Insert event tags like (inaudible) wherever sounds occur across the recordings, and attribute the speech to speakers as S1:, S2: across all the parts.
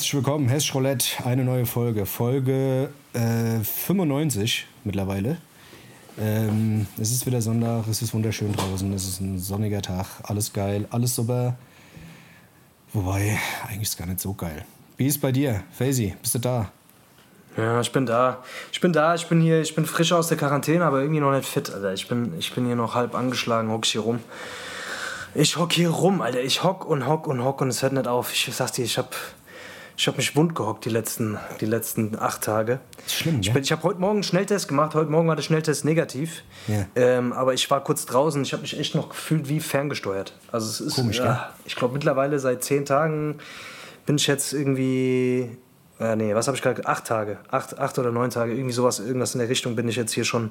S1: herzlich willkommen. Hesch Roulette, eine neue Folge. Folge äh, 95 mittlerweile. Ähm, es ist wieder Sonntag, es ist wunderschön draußen, es ist ein sonniger Tag, alles geil, alles super. Wobei, eigentlich ist es gar nicht so geil. Wie ist bei dir? Faisy, bist du da?
S2: Ja, ich bin da. Ich bin da, ich bin hier, ich bin frisch aus der Quarantäne, aber irgendwie noch nicht fit, Alter. Ich bin, ich bin hier noch halb angeschlagen, hock hier rum. Ich hock hier rum, Alter. Ich hock und hock und hock und es hört nicht auf. Ich sag's dir, ich hab, ich hab mich wund gehockt die letzten, die letzten acht Tage.
S1: Schlimm,
S2: Ich, bin, ich habe heute Morgen einen Schnelltest gemacht. Heute Morgen war der Schnelltest negativ.
S1: Ja.
S2: Ähm, aber ich war kurz draußen. Ich habe mich echt noch gefühlt wie ferngesteuert. Also es ist,
S1: Komisch,
S2: ja,
S1: gell?
S2: ich glaube mittlerweile seit zehn Tagen bin ich jetzt irgendwie, äh, nee, was habe ich gerade, acht Tage, acht, acht oder neun Tage, irgendwie sowas, irgendwas in der Richtung bin ich jetzt hier schon,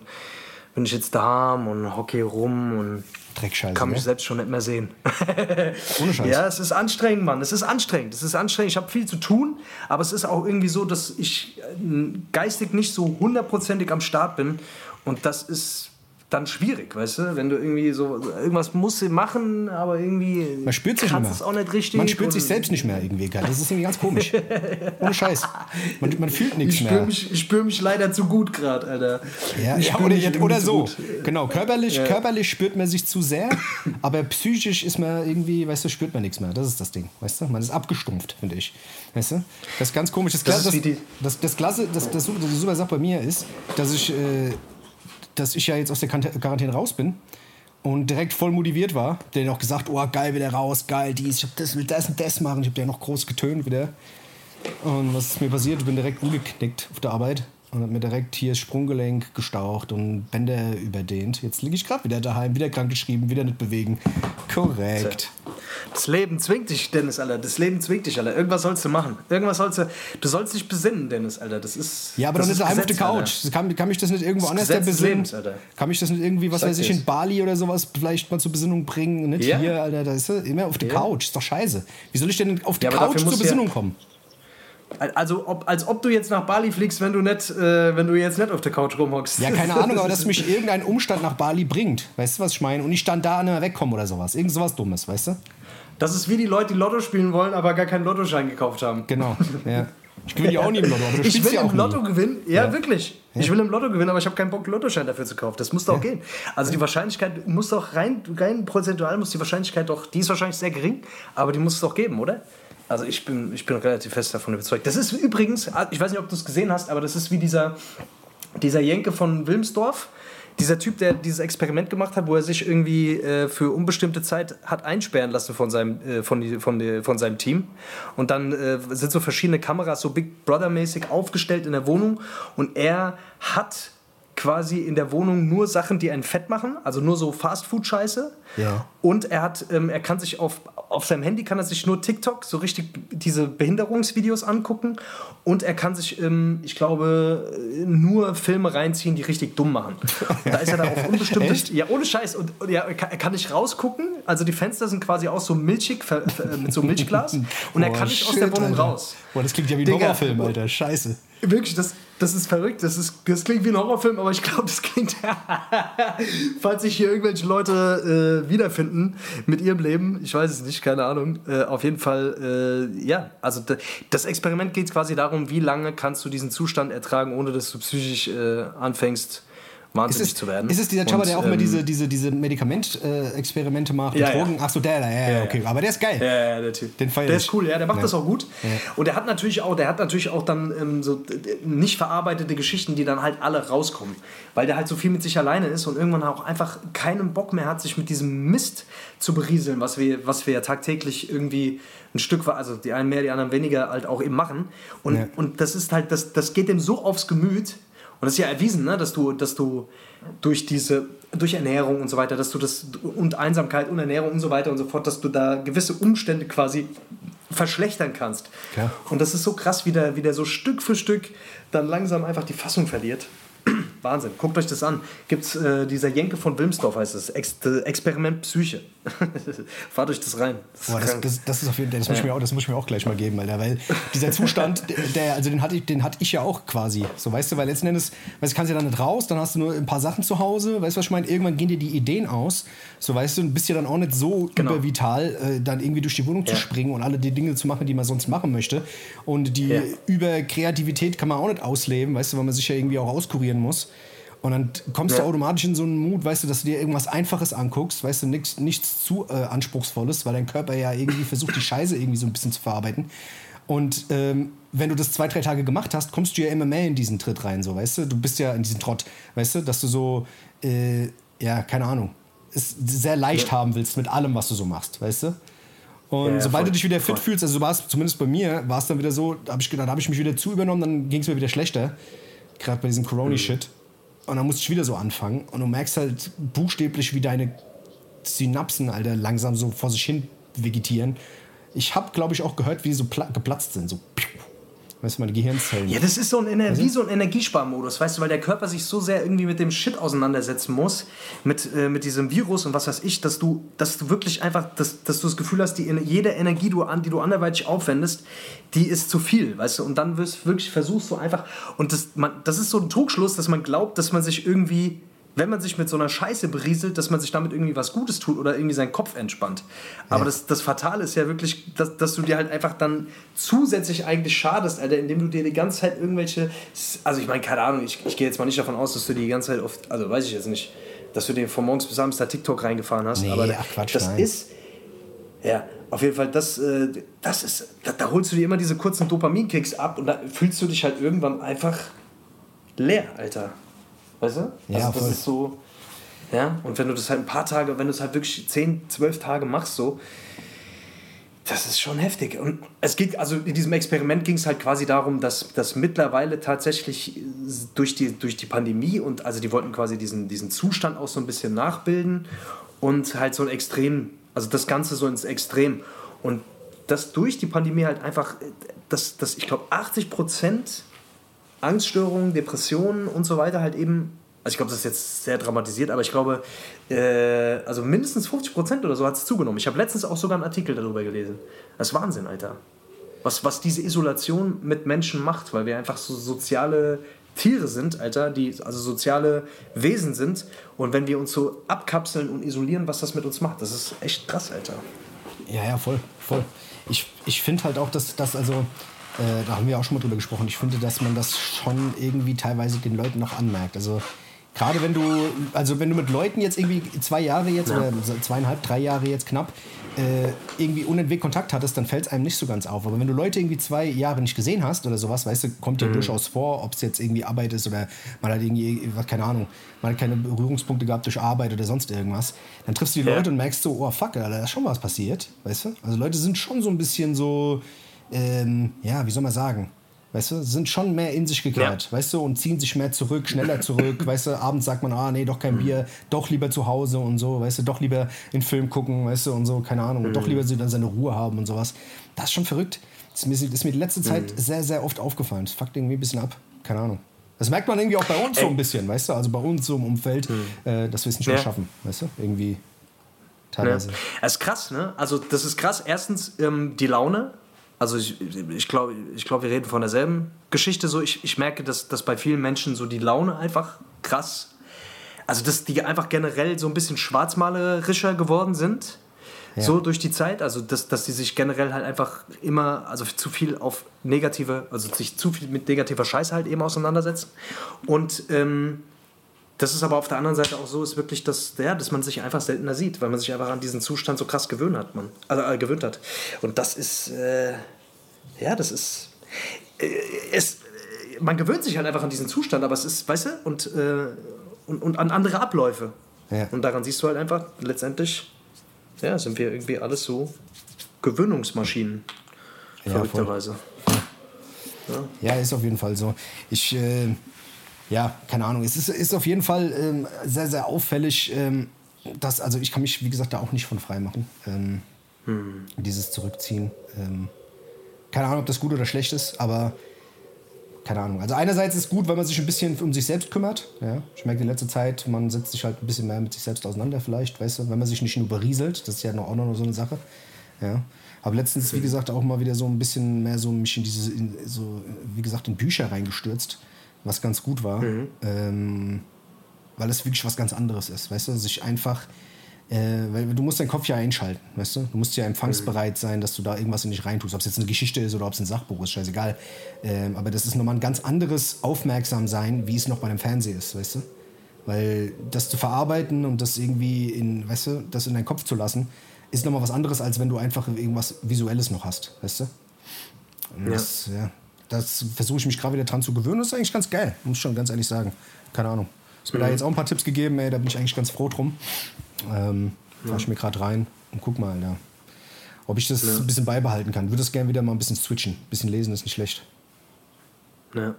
S2: bin ich jetzt daheim und hocke hier rum und
S1: Dreckscheiße.
S2: kann mich
S1: gell?
S2: selbst schon nicht mehr sehen. (laughs)
S1: Ohne Scheiß.
S2: Ja, es ist anstrengend, Mann. Es ist anstrengend. Es ist anstrengend. Ich habe viel zu tun, aber es ist auch irgendwie so, dass ich äh, geistig nicht so hundertprozentig am Start bin. Und das ist dann schwierig, weißt du? Wenn du irgendwie so, irgendwas musst du machen, aber irgendwie
S1: Man spürt sich nicht mehr.
S2: es auch nicht richtig.
S1: Man spürt sich selbst nicht mehr irgendwie. gell? Das ist irgendwie ganz komisch. Ohne Scheiß. Man, man fühlt nichts
S2: Ich
S1: mehr.
S2: spüre mich, ich spür mich leider zu gut gerade, Alter.
S1: Ja,
S2: Ich
S1: ja, oder, ja, oder so.
S2: gut.
S1: Genau, körperlich, körperlich spürt man sich zu sehr, aber psychisch ist man irgendwie, weißt du, spürt man nichts mehr. Das ist das Ding, weißt du? Man ist abgestumpft, finde ich. Weißt du? Das ist ganz komisch. Das,
S2: Das
S1: Klasse,
S2: die-
S1: das, das, Klasse, das, das, das, super Sache bei mir ist, dass ich, äh, dass ich ja jetzt aus der Quarantäne raus bin und direkt voll motiviert war. Der auch gesagt, oh geil, wieder raus, geil, dies, ich hab das, will das und das machen. Ich habe ja noch groß getönt wieder. Und was ist mir passiert? Ich bin direkt umgeknickt auf der Arbeit und habe mir direkt hier das Sprunggelenk gestaucht und Bänder überdehnt. Jetzt liege ich gerade wieder daheim, wieder krankgeschrieben, wieder nicht bewegen. Korrekt.
S2: Das Leben zwingt dich, Dennis, Alter. Das Leben zwingt dich, Alter. Irgendwas sollst du machen. Irgendwas sollst du. Du sollst dich besinnen, Dennis, Alter. Das ist.
S1: Ja, aber doch nicht
S2: ist
S1: daheim auf der
S2: Gesetz, Alter.
S1: Couch. Kann, kann mich das nicht irgendwo
S2: Das
S1: anders
S2: Gesetz
S1: besinnen?
S2: Lebens, Alter.
S1: Kann mich das nicht irgendwie, was
S2: Sag
S1: weiß ich, in Bali oder sowas vielleicht mal zur Besinnung bringen? Nicht
S2: Ja.
S1: hier, Alter, da ist er immer auf der
S2: Ja.
S1: Couch. Ist doch scheiße. Wie soll ich denn auf
S2: Ja, dafür
S1: Couch zur Besinnung kommen?
S2: Also, ob, als ob du jetzt nach Bali fliegst, wenn du, nicht, äh, wenn du jetzt nicht auf der Couch rumhockst.
S1: Ja, keine Ahnung, aber dass (laughs) mich irgendein Umstand nach Bali bringt. Weißt du, was ich meine? Und ich dann da nicht mehr wegkomme oder sowas. Irgend sowas Dummes, weißt du?
S2: Das ist wie die Leute, die Lotto spielen wollen, aber gar keinen Lottoschein gekauft haben.
S1: Genau. Ja. Ich gewinne ja auch nie im Lotto, aber du (laughs)
S2: Ich will
S1: ja auch
S2: im Lotto
S1: nie.
S2: gewinnen. Ja, wirklich. Ich will im Lotto gewinnen, aber ich habe keinen Bock, einen Lottoschein dafür zu kaufen. Das muss doch gehen. Also die Wahrscheinlichkeit muss doch rein, rein prozentual muss die Wahrscheinlichkeit doch, die ist wahrscheinlich sehr gering, aber die muss es doch geben, oder? Also ich bin, ich bin relativ fest davon überzeugt. Das ist übrigens, ich weiß nicht, ob du es gesehen hast, aber das ist wie dieser, dieser Jenke von Wilmsdorf. Dieser Typ, der dieses Experiment gemacht hat, wo er sich irgendwie äh, für unbestimmte Zeit hat einsperren lassen von seinem, äh, von, die, von, die, von seinem Team. Und dann äh, sind so verschiedene Kameras so Big Brother-mäßig aufgestellt in der Wohnung. Und er hat quasi in der Wohnung nur Sachen, die einen fett machen, also nur so Fastfood-Scheiße.
S1: Ja.
S2: Und er hat, ähm, er kann sich auf, auf seinem Handy kann er sich nur TikTok, so richtig diese Behinderungsvideos angucken. Und er kann sich, ähm, ich glaube, äh, nur Filme reinziehen, die richtig dumm machen. Und da ist er dann auf unbestimmtes. (laughs) ja, ohne Scheiß. Und, und ja, er kann, er kann nicht rausgucken. Also die Fenster sind quasi auch so milchig, ver- mit so Milchglas. (laughs) Und er
S1: Boah,
S2: kann nicht aus
S1: shit,
S2: der Wohnung
S1: Alter.
S2: raus.
S1: Boah, das klingt ja wie ein. Horrorfilm, Alter. Scheiße.
S2: Wirklich, das, das ist verrückt. Das, ist, das klingt wie ein Horrorfilm, aber ich glaube, das klingt. (laughs) Falls sich hier irgendwelche Leute äh, wiederfinden mit ihrem Leben, ich weiß es nicht, keine Ahnung. Äh, auf jeden Fall, äh, ja. Also das Experiment geht quasi darum, wie lange kannst du diesen Zustand ertragen, ohne dass du psychisch äh, anfängst, wahnsinnig
S1: es,
S2: zu werden.
S1: ist es dieser Chopper, der auch immer
S2: ähm,
S1: diese, diese, diese Medikament-Experimente macht mit
S2: Ja, ja.
S1: Drogen? Ach so, der, der, ja, ja, okay. Aber der ist geil.
S2: Ja, ja, der Typ.
S1: Den
S2: der ist cool, ja, der macht
S1: Ja.
S2: das auch gut. Und der hat natürlich auch, der hat natürlich auch dann ähm, so nicht verarbeitete Geschichten, die dann halt alle rauskommen. Weil der halt so viel mit sich alleine ist und irgendwann auch einfach keinen Bock mehr hat, sich mit diesem Mist zu berieseln, was wir, was wir ja tagtäglich irgendwie ein Stück weit, also die einen mehr, die anderen weniger halt auch eben machen. Und,
S1: Ja.
S2: und das ist halt, das, das geht dem so aufs Gemüt. Und das ist ja erwiesen, ne, dass du, dass du durch diese, durch Ernährung und so weiter, dass du das und Einsamkeit und Ernährung und so weiter und so fort, dass du da gewisse Umstände quasi verschlechtern kannst.
S1: Klar.
S2: Und das ist so krass, wie der, wie der so Stück für Stück dann langsam einfach die Fassung verliert. (clears throat) Wahnsinn, guckt euch das an. Gibt's äh, dieser Jenke von Wilmsdorf heißt es, Ex äh, Experiment Psyche. (laughs) Fahrt euch das rein.
S1: Das, Boah, das, das, das, ist auf jeden Fall, das, muss ich mir auch, das muss ich mir auch gleich mal geben, Alter, weil dieser Zustand, (laughs) der, also den hatte, ich, den hatte ich ja auch quasi. So, weißt du, weil letzten Endes, weißt du, kannst ja dann nicht raus, dann hast du nur ein paar Sachen zu Hause, weißt du, was ich meine? Irgendwann gehen dir die Ideen aus, so, weißt du, und bist ja dann auch nicht so genau. übervital, äh, dann irgendwie durch die Wohnung ja. zu springen und alle die Dinge zu machen, die man sonst machen möchte. Und die ja. Überkreativität kann man auch nicht ausleben, weißt du, weil man sich ja irgendwie auch auskurieren muss. Und dann kommst ja. du automatisch in so einen Mut, weißt du, dass du dir irgendwas Einfaches anguckst, weißt du, nichts, nichts zu äh, Anspruchsvolles, weil dein Körper ja irgendwie versucht, die Scheiße irgendwie so ein bisschen zu verarbeiten. Und ähm, wenn du das zwei, drei Tage gemacht hast, kommst du ja immer mehr in diesen Tritt rein, so, weißt du? Du bist ja in diesen Trott, weißt du, dass du so, äh, ja, keine Ahnung, es sehr leicht ja. haben willst mit allem, was du so machst, weißt du? Und ja, sobald voll, du dich wieder fit voll. fühlst, also war es zumindest bei mir, war es dann wieder so, habe ich, dann habe ich mich wieder zu übernommen, dann ging es mir wieder schlechter. Gerade bei diesem Corona-Shit. Mhm. Und dann musste ich wieder so anfangen. Und du merkst halt buchstäblich, wie deine Synapsen, Alter, langsam so vor sich hin vegetieren. Ich habe, glaube ich, auch gehört, wie die so geplatzt sind. So Weißt du, meine Gehirnzellen.
S2: Ja, das ist so ein, Ener wie so ein Energiesparmodus, weißt du, weil der Körper sich so sehr irgendwie mit dem Shit auseinandersetzen muss, mit, äh, mit diesem Virus und was weiß ich, dass du, dass du wirklich einfach, dass, dass du das Gefühl hast, die, jede Energie, du an, die du anderweitig aufwendest, die ist zu viel, weißt du, und dann wirst wirklich versuchst du einfach, und das, man, das ist so ein Trugschluss, dass man glaubt, dass man sich irgendwie wenn man sich mit so einer Scheiße berieselt, dass man sich damit irgendwie was Gutes tut oder irgendwie seinen Kopf entspannt. Aber ja. das, das Fatale ist ja wirklich, dass, dass du dir halt einfach dann zusätzlich eigentlich schadest, Alter, indem du dir die ganze Zeit irgendwelche. Also, ich meine, keine Ahnung, ich, ich gehe jetzt mal nicht davon aus, dass du die ganze Zeit oft. Also, weiß ich jetzt nicht, dass du dir von morgens bis abends da TikTok reingefahren hast. Nee, aber ach Quatsch, das nein. ist. Ja, auf jeden Fall, das, äh, das ist. Da, da holst du dir immer diese kurzen Dopaminkicks ab und da fühlst du dich halt irgendwann einfach leer, Alter. Weißt du? Ja, also das voll. ist so. Ja, und wenn du das halt ein paar Tage, wenn du es halt wirklich 10, 12 Tage machst, so, das ist schon heftig. Und es geht, also in diesem Experiment ging es halt quasi darum, dass, dass mittlerweile tatsächlich durch die, durch die Pandemie und also die wollten quasi diesen, diesen Zustand auch so ein bisschen nachbilden und halt so ein Extrem, also das Ganze so ins Extrem. Und das durch die Pandemie halt einfach, dass, dass ich glaube 80 Prozent Angststörungen, Depressionen und so weiter halt eben, also ich glaube, das ist jetzt sehr dramatisiert, aber ich glaube, äh, also mindestens 50 Prozent oder so hat es zugenommen. Ich habe letztens auch sogar einen Artikel darüber gelesen. Das ist Wahnsinn, Alter. Was, was diese Isolation mit Menschen macht, weil wir einfach so soziale Tiere sind, Alter, die also soziale Wesen sind. Und wenn wir uns so abkapseln und isolieren, was das mit uns macht, das ist echt krass, Alter.
S1: Ja, ja, voll, voll. Ich, ich finde halt auch, dass das also äh, da haben wir auch schon mal drüber gesprochen. Ich finde, dass man das schon irgendwie teilweise den Leuten noch anmerkt. Also gerade wenn du, also wenn du mit Leuten jetzt irgendwie zwei Jahre jetzt ja. oder zweieinhalb, drei Jahre jetzt knapp äh, irgendwie unentwegt Kontakt hattest, dann fällt es einem nicht so ganz auf. Aber wenn du Leute irgendwie zwei Jahre nicht gesehen hast oder sowas, weißt du, kommt ja mhm. durchaus vor, ob es jetzt irgendwie Arbeit ist oder man hat irgendwie, keine Ahnung, man hat keine Berührungspunkte gehabt durch Arbeit oder sonst irgendwas, dann triffst du die ja. Leute und merkst so, oh fuck, da ist schon was passiert, weißt du? Also Leute sind schon so ein bisschen so, ähm, ja, wie soll man sagen? Weißt du, sind schon mehr in sich gekehrt, ja. weißt du, und ziehen sich mehr zurück, schneller zurück, (laughs) weißt du, abends sagt man, ah, nee, doch kein mhm. Bier, doch lieber zu Hause und so, weißt du, doch lieber in Film gucken, weißt du, und so, keine Ahnung, mhm. doch lieber dann seine Ruhe haben und sowas. Das ist schon verrückt. Das ist mir, das ist mir die letzte Zeit mhm. sehr, sehr oft aufgefallen. Das fuckt irgendwie ein bisschen ab, keine Ahnung. Das merkt man irgendwie auch bei uns Ey. so ein bisschen, weißt du, also bei uns so im Umfeld, mhm. äh, dass wir es nicht mehr ja. schaffen, weißt du, irgendwie
S2: teilweise. Ja. Es ist krass, ne? Also das ist krass. Erstens ähm, die Laune, also ich, ich glaube, ich glaub, wir reden von derselben Geschichte. So, ich, ich merke, dass, dass bei vielen Menschen so die Laune einfach krass, also dass die einfach generell so ein bisschen schwarzmalerischer geworden sind. Ja. So durch die Zeit, also dass, dass die sich generell halt einfach immer, also zu viel auf negative, also sich zu viel mit negativer Scheiße halt eben auseinandersetzen. Und ähm, das ist aber auf der anderen Seite auch so, ist wirklich, dass, ja, dass man sich einfach seltener sieht, weil man sich einfach an diesen Zustand so krass gewöhnt hat. Man, also, äh, gewöhnt hat. Und das ist, äh, ja, das ist, äh, es, man gewöhnt sich halt einfach an diesen Zustand, aber es ist, weißt du, und, äh, und, und an andere Abläufe. Ja. Und daran siehst du halt einfach, letztendlich, ja, sind wir irgendwie alles so Gewöhnungsmaschinen. Ja, verrückterweise.
S1: Ja. ja, ist auf jeden Fall so. Ich, äh, ja, keine Ahnung. Es ist, ist auf jeden Fall ähm, sehr, sehr auffällig, ähm, dass, also ich kann mich, wie gesagt, da auch nicht von frei machen. Ähm, hm. Dieses Zurückziehen. Ähm, keine Ahnung, ob das gut oder schlecht ist, aber keine Ahnung. Also einerseits ist gut, weil man sich ein bisschen um sich selbst kümmert. Ja? Ich merke in letzter Zeit, man setzt sich halt ein bisschen mehr mit sich selbst auseinander vielleicht, weißt du, wenn man sich nicht nur berieselt. Das ist ja auch noch so eine Sache. Ja. Habe letztens, wie gesagt, auch mal wieder so ein bisschen mehr so mich in diese, in, so, wie gesagt, in Bücher reingestürzt, was ganz gut war. Mhm. Ähm, weil es wirklich was ganz anderes ist, weißt du, sich einfach äh, weil du musst deinen Kopf ja einschalten, weißt du? Du musst ja empfangsbereit sein, dass du da irgendwas in dich reintust. Ob es jetzt eine Geschichte ist oder ob es ein Sachbuch ist, scheißegal. Ähm, aber das ist nochmal ein ganz anderes Aufmerksamsein, wie es noch bei einem Fernseher ist, weißt du? Weil das zu verarbeiten und das irgendwie in, weißt du, das in deinen Kopf zu lassen, ist nochmal was anderes, als wenn du einfach irgendwas Visuelles noch hast, weißt du? Ja. Das, ja, das versuche ich mich gerade wieder dran zu gewöhnen. Das ist eigentlich ganz geil, muss ich schon ganz ehrlich sagen. Keine Ahnung. Hast mir mhm. da jetzt auch ein paar Tipps gegeben, ey, da bin ich eigentlich ganz froh drum. Ähm, ja. ich mir gerade rein und guck mal, ja, ob ich das ja. ein bisschen beibehalten kann. Würde das gerne wieder mal ein bisschen switchen. Ein bisschen lesen ist nicht schlecht.
S2: Ja,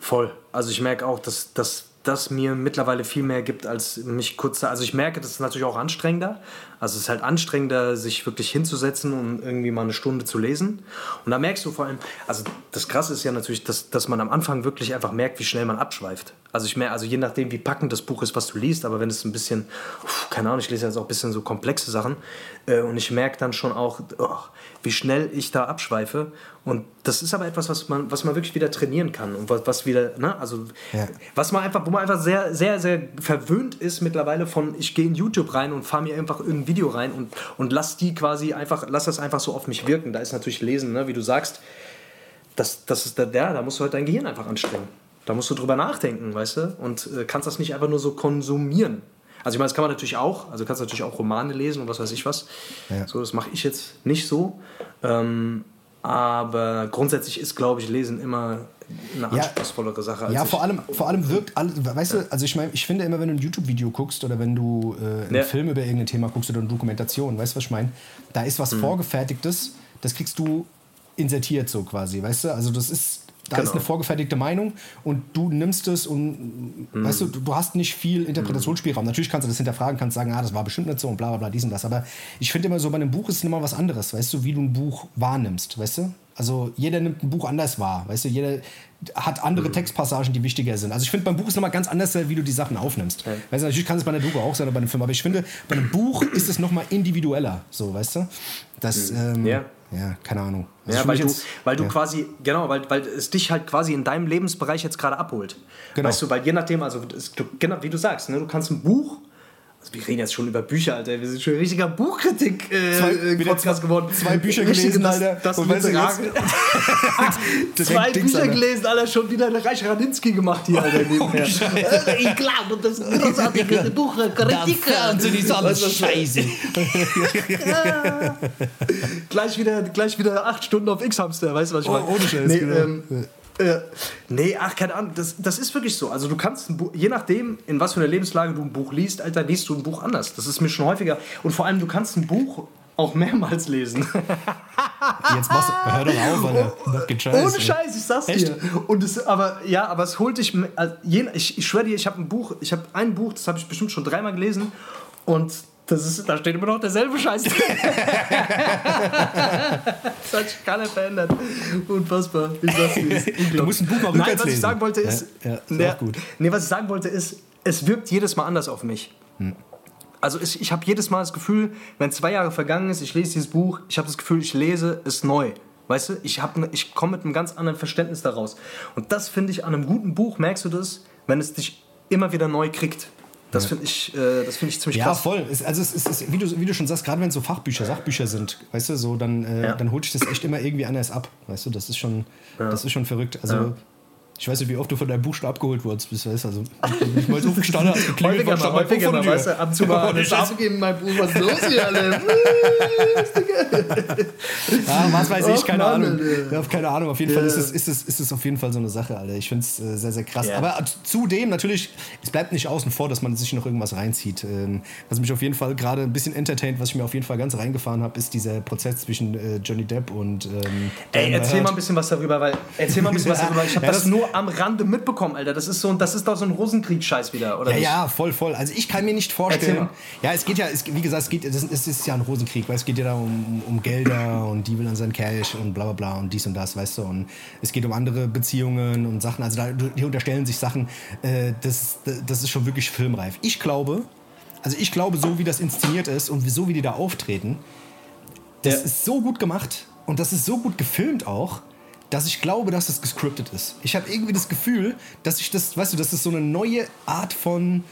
S2: voll. Also ich merke auch, dass, dass das mir mittlerweile viel mehr gibt, als mich kurz. Also ich merke, das ist natürlich auch anstrengender. Also es ist halt anstrengender, sich wirklich hinzusetzen und irgendwie mal eine Stunde zu lesen. Und da merkst du vor allem, also das Krasse ist ja natürlich, dass, dass man am Anfang wirklich einfach merkt, wie schnell man abschweift. Also ich merke, also je nachdem, wie packend das Buch ist, was du liest, aber wenn es ein bisschen, keine Ahnung, ich lese jetzt auch ein bisschen so komplexe Sachen und ich merke dann schon auch, oh, wie schnell ich da abschweife. Und das ist aber etwas, was man, was man wirklich wieder trainieren kann und was, was wieder, ne, also ja. was man einfach, wo man einfach sehr, sehr, sehr verwöhnt ist mittlerweile von, ich gehe in YouTube rein und fahre mir einfach irgendein Video rein und, und lass die quasi einfach, lass das einfach so auf mich wirken. Da ist natürlich Lesen, ne, wie du sagst, das, das ist da, ja, da musst du halt dein Gehirn einfach anstrengen. Da musst du drüber nachdenken, weißt du? Und äh, kannst das nicht einfach nur so konsumieren. Also ich meine, das kann man natürlich auch. Also du kannst natürlich auch Romane lesen und was weiß ich was. Ja. So, das mache ich jetzt nicht so. Ähm, aber grundsätzlich ist, glaube ich, Lesen immer eine anspruchsvollere Sache.
S1: ja, vor allem, vor allem wirkt alles, weißt ja. du, also ich meine, ich finde immer, wenn du ein YouTube-Video guckst oder wenn du äh, einen ja. Film über irgendein Thema guckst oder eine Dokumentation, weißt du, was ich meine? Da ist was mhm. Vorgefertigtes, das kriegst du insertiert so quasi, weißt du? Also das ist, da genau. ist eine vorgefertigte Meinung und du nimmst es und mhm. weißt du, du, hast nicht viel Interpretationsspielraum. Mhm. Natürlich kannst du das hinterfragen, kannst sagen, ah, das war bestimmt nicht so und bla bla bla, dies und das. Aber ich finde immer so, bei einem Buch ist es immer was anderes, weißt du, wie du ein Buch wahrnimmst, weißt du? Also jeder nimmt ein Buch anders wahr, weißt du, jeder hat andere mhm. Textpassagen, die wichtiger sind. Also ich finde, beim Buch ist nochmal ganz anders, wie du die Sachen aufnimmst. Ja. Weißt du, natürlich kann es bei einer Doku auch sein oder bei einem Film, aber ich finde, bei einem Buch ist es nochmal individueller, so, weißt du? Das, mhm. ähm, ja ja, keine Ahnung.
S2: Also ja, weil du, weil du ja. quasi, genau, weil, weil es dich halt quasi in deinem Lebensbereich jetzt gerade abholt. Genau. Weißt du, weil je nachdem, also es, du, genau, wie du sagst, ne, du kannst ein Buch also wir reden jetzt schon über Bücher, Alter. Wir sind schon ein richtiger Buchkritik-Podcast äh, geworden.
S1: Zwei Bücher gelesen, das, Alter.
S2: Das, das (laughs) zwei Bücher Alter. gelesen, Alter. Schon wieder eine Reich Radinski gemacht hier, Alter. (laughs) Oh, ich glaube, das ist großartige Buchkritik. Fernsehen ist alles scheiße. (laughs) gleich, wieder, gleich wieder acht Stunden auf X-Hamster, weißt du, was ich meine? Oh, ohne Scheiß, nee, genau. ähm, äh, nee, ach, keine Ahnung, das, das ist wirklich so. Also du kannst ein Buch, je nachdem, in was für einer Lebenslage du ein Buch liest, Alter, liest du ein Buch anders. Das ist mir schon häufiger. Und vor allem, du kannst ein Buch auch mehrmals lesen. (laughs)
S1: Jetzt machst du, hör doch auf, Alter.
S2: Geht scheiße. Ohne Scheiß, ich sag's Echt? dir. Und es, aber ja, aber es holt dich, also, ich, ich schwöre dir, ich habe ein Buch, ich habe ein Buch, das habe ich bestimmt schon dreimal gelesen und das ist, da steht immer noch derselbe Scheiß. (laughs) das hat sich keiner verändert. Unfassbar. Ich sag's (laughs) Du musst ein Buch mal Nein, was ich sagen wollte ist, ja, ja, ist ne, gut. Nee, was ich sagen wollte ist, es wirkt jedes Mal anders auf mich. Hm. Also ich, ich habe jedes Mal das Gefühl, wenn zwei Jahre vergangen ist, ich lese dieses Buch, ich habe das Gefühl, ich lese es neu. Weißt du, ich, ne, ich komme mit einem ganz anderen Verständnis daraus. Und das finde ich an einem guten Buch, merkst du das, wenn es dich immer wieder neu kriegt. Das finde ich, äh, find ich ziemlich
S1: ja,
S2: krass.
S1: Ja, voll. also es ist, wie, du, wie du schon sagst, gerade wenn es so Fachbücher, Sachbücher sind, weißt du, so, dann, äh, ja. dann holt sich das echt immer irgendwie anders ab. Weißt du, das ist schon, ja. das ist schon verrückt. Also ich weiß nicht, wie oft du von deinem Buchstaben abgeholt wurdest. Weißt, also, (laughs) ich mal so gestanden hast, geklingelt häufiger mal, häufiger mal, weißt du, ab und zu mal eine Chance geben, mein Buch, was (laughs) ist los hier, alle? ja, was weiß ich, keine Mann, Ahnung. Ja, keine Ahnung, auf jeden yeah. Fall ist es, ist, es, ist es auf jeden Fall so eine Sache, Alter. Ich finde es äh, sehr, sehr krass. Yeah. Aber zudem, natürlich, es bleibt nicht außen vor, dass man sich noch irgendwas reinzieht. Ähm, was mich auf jeden Fall gerade ein bisschen entertaint, was ich mir auf jeden Fall ganz reingefahren habe, ist dieser Prozess zwischen äh, Johnny Depp und ähm,
S2: Ey, erzähl mal ein bisschen was darüber, weil, erzähl mal ein bisschen was darüber. Ich habe (laughs) das nur am Rande mitbekommen, Alter. Das ist, so, das ist doch so ein Rosenkrieg-Scheiß wieder, oder
S1: Ja,
S2: nicht?
S1: ja, voll, voll. Also ich kann mir nicht vorstellen. Ja, es geht ja, es, wie gesagt, es geht, es ist, es ist ja ein Rosenkrieg, weil es geht ja da um, um Gelder und die will dann sein Cash und bla bla bla und dies und das, weißt du. Und es geht um andere Beziehungen und Sachen. Also da, die unterstellen sich Sachen. Äh, das, das ist schon wirklich filmreif. Ich glaube, also ich glaube, so wie das inszeniert ist und so wie die da auftreten, das
S2: Ja.
S1: ist so gut gemacht und das ist so gut gefilmt auch, dass ich glaube, dass es gescriptet ist. Ich habe irgendwie das Gefühl, dass ich das, weißt du, dass es so eine neue Art von,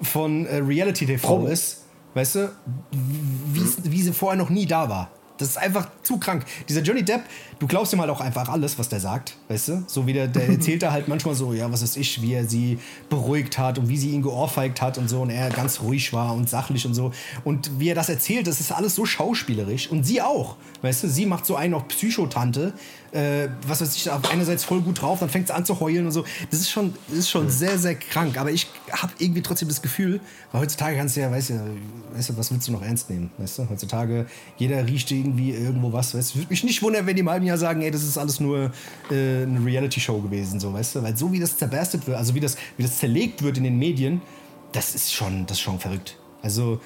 S1: von äh, Reality-TV
S2: Promo.
S1: ist, weißt du, wie, wie sie vorher noch nie da war. Das ist einfach zu krank. Dieser Johnny Depp, du glaubst ihm halt auch einfach alles, was der sagt, weißt du? So wie der, der (laughs) erzählt da halt manchmal so, ja, was ist ich, wie er sie beruhigt hat und wie sie ihn geohrfeigt hat und so und er ganz ruhig war und sachlich und so. Und wie er das erzählt, das ist alles so schauspielerisch und sie auch, weißt du? Sie macht so einen auf Psychotante, äh, was weiß ich, auf einerseits voll gut drauf, dann fängt sie an zu heulen und so. Das ist schon, das ist schon sehr, sehr krank. Aber ich habe irgendwie trotzdem das Gefühl, weil heutzutage kannst du ja, weißt du, weißt du, was willst du noch ernst nehmen? Weißt du, heutzutage, jeder riecht irgendwie irgendwo was. Weißt du, würde mich nicht wundern, wenn die im halben Jahr sagen, ey, das ist alles nur äh, eine Reality-Show gewesen, so, weißt du? Weil so wie das zerberstet wird, also wie das, wie das zerlegt wird in den Medien, das ist schon, das ist schon verrückt. Also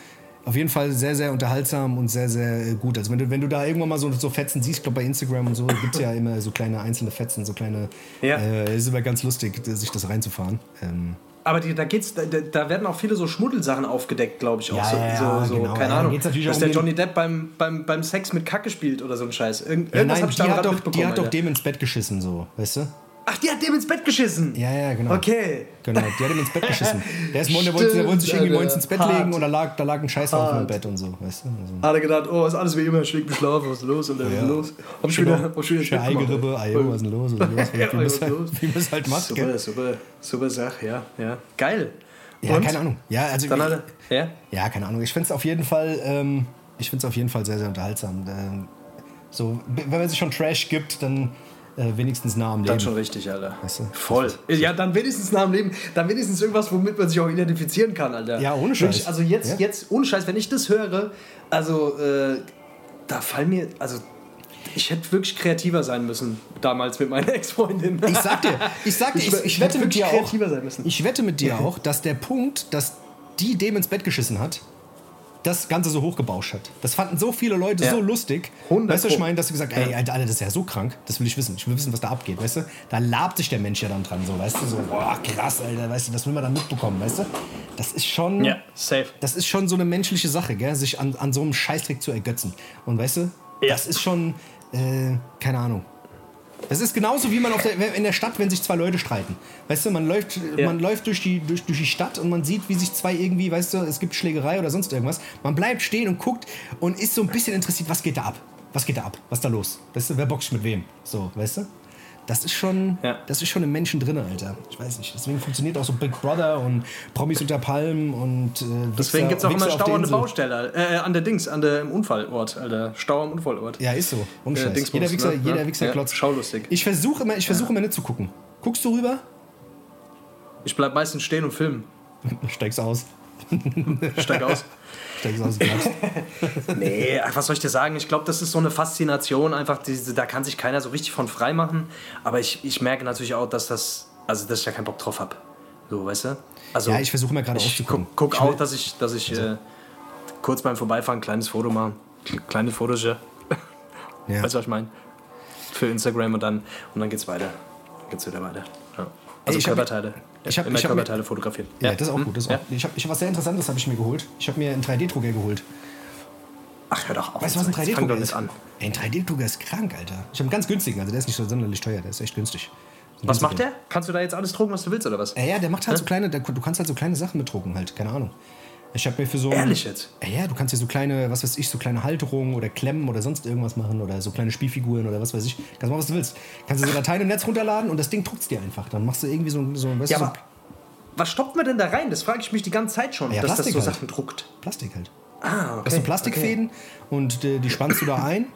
S1: auf jeden Fall sehr, sehr unterhaltsam und sehr, sehr äh, gut. Also wenn du, wenn du da irgendwann mal so, so Fetzen siehst, ich glaube bei Instagram und so, (laughs) gibt es ja immer so kleine einzelne Fetzen, so kleine,
S2: Ja.
S1: äh, ist immer ganz lustig, sich das reinzufahren. Ähm,
S2: Aber die, da, geht's, da, da werden auch viele so Schmuddelsachen aufgedeckt, glaube ich. Auch
S1: Ja,
S2: so,
S1: ja,
S2: so, so
S1: genau.
S2: keine
S1: Ja,
S2: Ahnung. dass der
S1: um
S2: Johnny Depp beim, beim, beim Sex mit Kacke spielt oder so ein Scheiß. Irgend,
S1: ja,
S2: irgendwas
S1: nein, die
S2: da
S1: hat, doch, die hat doch dem ins Bett geschissen, so, weißt du?
S2: Ach, die hat dem ins Bett geschissen.
S1: Ja, ja, genau.
S2: Okay.
S1: Genau, die hat ihm ins Bett geschissen. (laughs) Der, ist, der, wollte, der wollte sich irgendwie morgens ins Bett
S2: Alter.
S1: legen und da lag, da lag ein Scheißhaufen im
S2: Hart.
S1: Bett und so, weißt du? Also,
S2: Hat er gedacht, oh, ist alles wie immer, schlägt mich schlafen, was ist los? Und dann
S1: Ja.
S2: ist los. Hab ich wieder, hab ich wieder.
S1: Eigerippe, Ayo, was ist denn los? Was ist (laughs) los? Wie, man es halt, halt macht?
S2: Super, super, super Sache, ja, ja. Geil.
S1: Ja,
S2: Und?
S1: keine Ahnung. Ja, also
S2: Dann hat er, ja?
S1: Ja, keine Ahnung. Ich finde es auf jeden Fall, ähm, ich finde auf jeden Fall sehr, sehr unterhaltsam. Ähm, so, wenn man sich schon Trash gibt, dann äh, wenigstens nah am Leben.
S2: Dann schon richtig, Alter.
S1: Weißt du?
S2: Voll. Ja, dann wenigstens nach dem Leben, dann wenigstens irgendwas, womit man sich auch identifizieren kann, Alter.
S1: Ja, ohne Scheiß.
S2: Also jetzt,
S1: Ja.
S2: jetzt, ohne Scheiß, wenn ich das höre, also äh, da fallen mir, also ich hätte wirklich kreativer sein müssen damals mit meiner (laughs) Ex-Freundin.
S1: Ich sag dir, ich sag dir, ich,
S2: Ich-
S1: ich, wette mit dir auch, ich wette mit dir auch, dass der Punkt, dass die dem ins Bett geschissen hat, das Ganze so hochgebauscht hat. Das fanden so viele Leute
S2: Ja.
S1: so lustig.
S2: 100
S1: Weißt du, ich meine, dass du gesagt ey, Alter, Alter, das ist ja so krank, das will ich wissen. Ich will wissen, was da abgeht, weißt du? Da labt sich der Mensch ja dann dran, so, weißt du? So, boah, krass, Alter, weißt du, das will man dann mitbekommen, weißt du? Das ist schon...
S2: Ja, safe.
S1: Das ist schon so eine menschliche Sache, gell? sich an, an so einem Scheißdreck zu ergötzen. Und weißt du,
S2: Ja.
S1: das ist schon, äh, keine Ahnung. Das ist genauso wie man auf der, in der Stadt, wenn sich zwei Leute streiten. Weißt du, man läuft,
S2: Ja.
S1: man läuft durch, die, durch, durch die Stadt und man sieht, wie sich zwei irgendwie, weißt du, es gibt Schlägerei oder sonst irgendwas. Man bleibt stehen und guckt und ist so ein bisschen interessiert, was geht da ab? Was geht da ab? Was ist da los? Weißt du, wer boxt mit wem? So, weißt du? Das ist schon,
S2: Ja.
S1: das ist schon im Menschen drin, Alter. Ich weiß nicht. Deswegen funktioniert auch so Big Brother und Promis unter Palmen und äh,
S2: Deswegen gibt es auch immer
S1: Wichser
S2: Stau an der. Baustelle, äh, an der Dings, an der im Unfallort, Alter. Stau am Unfallort.
S1: Ja, ist so. Und
S2: Äh,
S1: jeder Wichser,
S2: ne?
S1: jeder
S2: Ja.
S1: Wichser
S2: Ja,
S1: klotzt.
S2: schaulustig.
S1: Ich versuche immer, ich versuche immer nicht zu gucken. Guckst du rüber?
S2: Ich bleib meistens stehen und filmen. (laughs)
S1: Steigst aus. (laughs)
S2: Steig aus.
S1: Bleibst. (laughs)
S2: Nee, was soll ich dir sagen? Ich glaube, das ist so eine Faszination, einfach, diese, da kann sich keiner so richtig von frei machen. Aber ich, ich merke natürlich auch, dass das, also dass ich da keinen Bock drauf habe. So, weißt du? Also,
S1: Ja, ich versuche immer gerade
S2: ich
S1: auszugucken.
S2: guck, guck auch, dass ich, dass ich äh, kurz beim Vorbeifahren ein kleines Foto mache. Kleine Fotos, ja.
S1: Ja.
S2: Weißt du, was ich meine? Für Instagram und dann, und dann geht's weiter. Geht's wieder weiter. Ja. Also
S1: ich hab-
S2: Körperteile.
S1: ich hab-
S2: immer
S1: ich hab mir-
S2: Körperteile fotografieren.
S1: Ja, das ist auch
S2: Hm?
S1: gut. Das
S2: Ja.
S1: auch. Ich habe ich hab was sehr Interessantes habe ich mir geholt. Ich habe mir einen 3D-Drucker geholt.
S2: Ach, hör doch auf.
S1: Weißt du, was ein
S2: Jetzt Fang
S1: 3D-Drucker
S2: doch
S1: ist?
S2: an.
S1: Ey, ein 3D-Drucker ist krank, Alter. Ich habe einen ganz günstigen, also der ist nicht so sonderlich teuer, der ist echt günstig.
S2: Was macht der? Kannst du da jetzt alles drucken, was du willst, oder was?
S1: Ja, ja, der macht halt so kleine, der, du kannst halt so kleine Sachen mitdrucken halt, keine Ahnung. Ich habe mir für so ein-
S2: Ehrlich jetzt?
S1: Ja, ja, du kannst dir so kleine, was weiß ich, so kleine Halterungen oder Klemmen oder sonst irgendwas machen oder so kleine Spielfiguren oder was weiß ich. Kannst machen, was du willst. Kannst du so Dateien im Netz runterladen und das Ding druckt's dir einfach. Dann machst du irgendwie so, so weißt
S2: Ja,
S1: du, so
S2: aber was stoppt man denn da rein? Das frage ich mich die ganze Zeit schon,
S1: Ja,
S2: dass
S1: Plastik
S2: das so
S1: halt.
S2: Sachen druckt.
S1: Plastik halt.
S2: Ah, okay.
S1: Das sind Plastikfäden und äh, die spannst du da ein. (clears throat)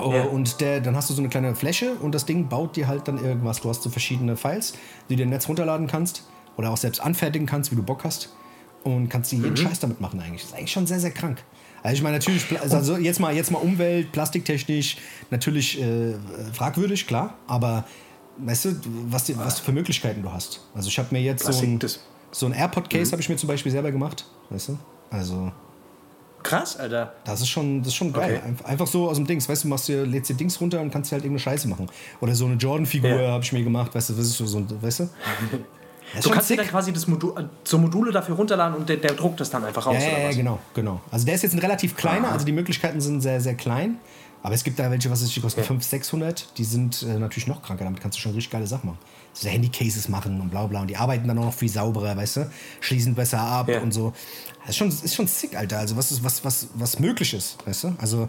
S1: Oh,
S2: Ja.
S1: Und der, dann hast du so eine kleine Fläche und das Ding baut dir halt dann irgendwas. Du hast so verschiedene Files, die du im Netz runterladen kannst oder auch selbst anfertigen kannst, wie du Bock hast. Und kannst dir jeden
S2: Mhm.
S1: Scheiß damit machen eigentlich. Das ist eigentlich schon sehr, sehr krank. Also ich meine natürlich, also jetzt mal, jetzt mal Umwelt, plastiktechnisch natürlich äh, fragwürdig, klar. Aber weißt du, was, die, was für Möglichkeiten du hast. Also ich habe mir jetzt so ein, so ein AirPod-Case mhm. habe ich mir zum Beispiel selber gemacht, weißt du? Also
S2: Krass, Alter.
S1: Das ist schon, das ist schon geil. Okay. Einfach so aus dem Dings, weißt du, machst dir, lädst dir Dings runter und kannst dir halt irgendeine Scheiße machen. Oder so eine Jordan-Figur ja. habe ich mir gemacht, weißt du, was ist so, so weißt du? (laughs)
S2: du kannst dir dann quasi das Modul, so Module dafür runterladen und der, der druckt das dann einfach raus.
S1: Ja, ja, genau, genau. Also der ist jetzt ein relativ kleiner, ah. also die Möglichkeiten sind sehr, sehr klein. Aber es gibt da welche, was ist, die kosten ja. 500, 600, die sind äh, natürlich noch kranker, damit kannst du schon richtig geile Sachen machen. So Handycases machen und bla bla und die arbeiten dann auch noch viel sauberer, weißt du? Schließen besser ab ja. und so. Das ist schon, ist schon sick, Alter. Also was ist, was, was, was möglich ist, weißt du? Also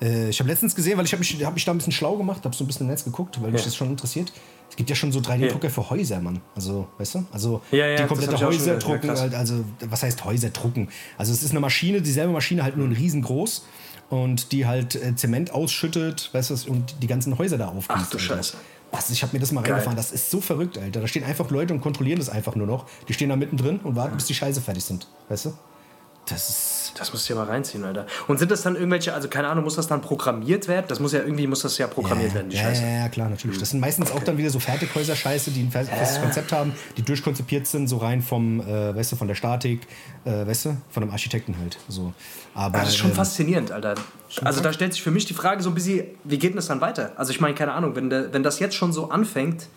S1: äh, ich habe letztens gesehen, weil ich habe mich, hab mich da ein bisschen schlau gemacht, habe so ein bisschen im Netz geguckt, weil ja. mich das schon interessiert. Es gibt ja schon so 3D-Drucker ja. für Häuser, Mann. Also, weißt du? Also
S2: ja, ja,
S1: die komplette Häuser drucken, halt, also was heißt Häuser drucken? Also es ist eine Maschine, dieselbe Maschine halt nur ein riesengroß und die halt äh, Zement ausschüttet, weißt du, und die ganzen Häuser da aufgießt.
S2: Ach du Scheiße.
S1: Was, ich habe mir das mal Geil. reingefahren. Das ist so verrückt, Alter. Da stehen einfach Leute und kontrollieren das einfach nur noch. Die stehen da mittendrin und warten, bis die Scheiße fertig sind. Weißt du?
S2: Das ist. Das musst du ja mal reinziehen, Alter. Und sind das dann irgendwelche, also keine Ahnung, muss das dann programmiert werden? Das muss ja irgendwie, muss das ja programmiert
S1: ja,
S2: werden,
S1: die ja, Scheiße. Ja, klar, natürlich. Das sind meistens okay. auch dann wieder so Fertighäuser-Scheiße, die ein festes Konzept haben, die durchkonzipiert sind, so rein vom, äh, weißt du, von der Statik, äh, weißt du, von einem Architekten halt. So. Aber,
S2: das ist schon ähm, faszinierend, Alter. Also da stellt sich für mich die Frage so ein bisschen, wie geht denn das dann weiter? Also ich meine, keine Ahnung, wenn, der, wenn das jetzt schon so anfängt,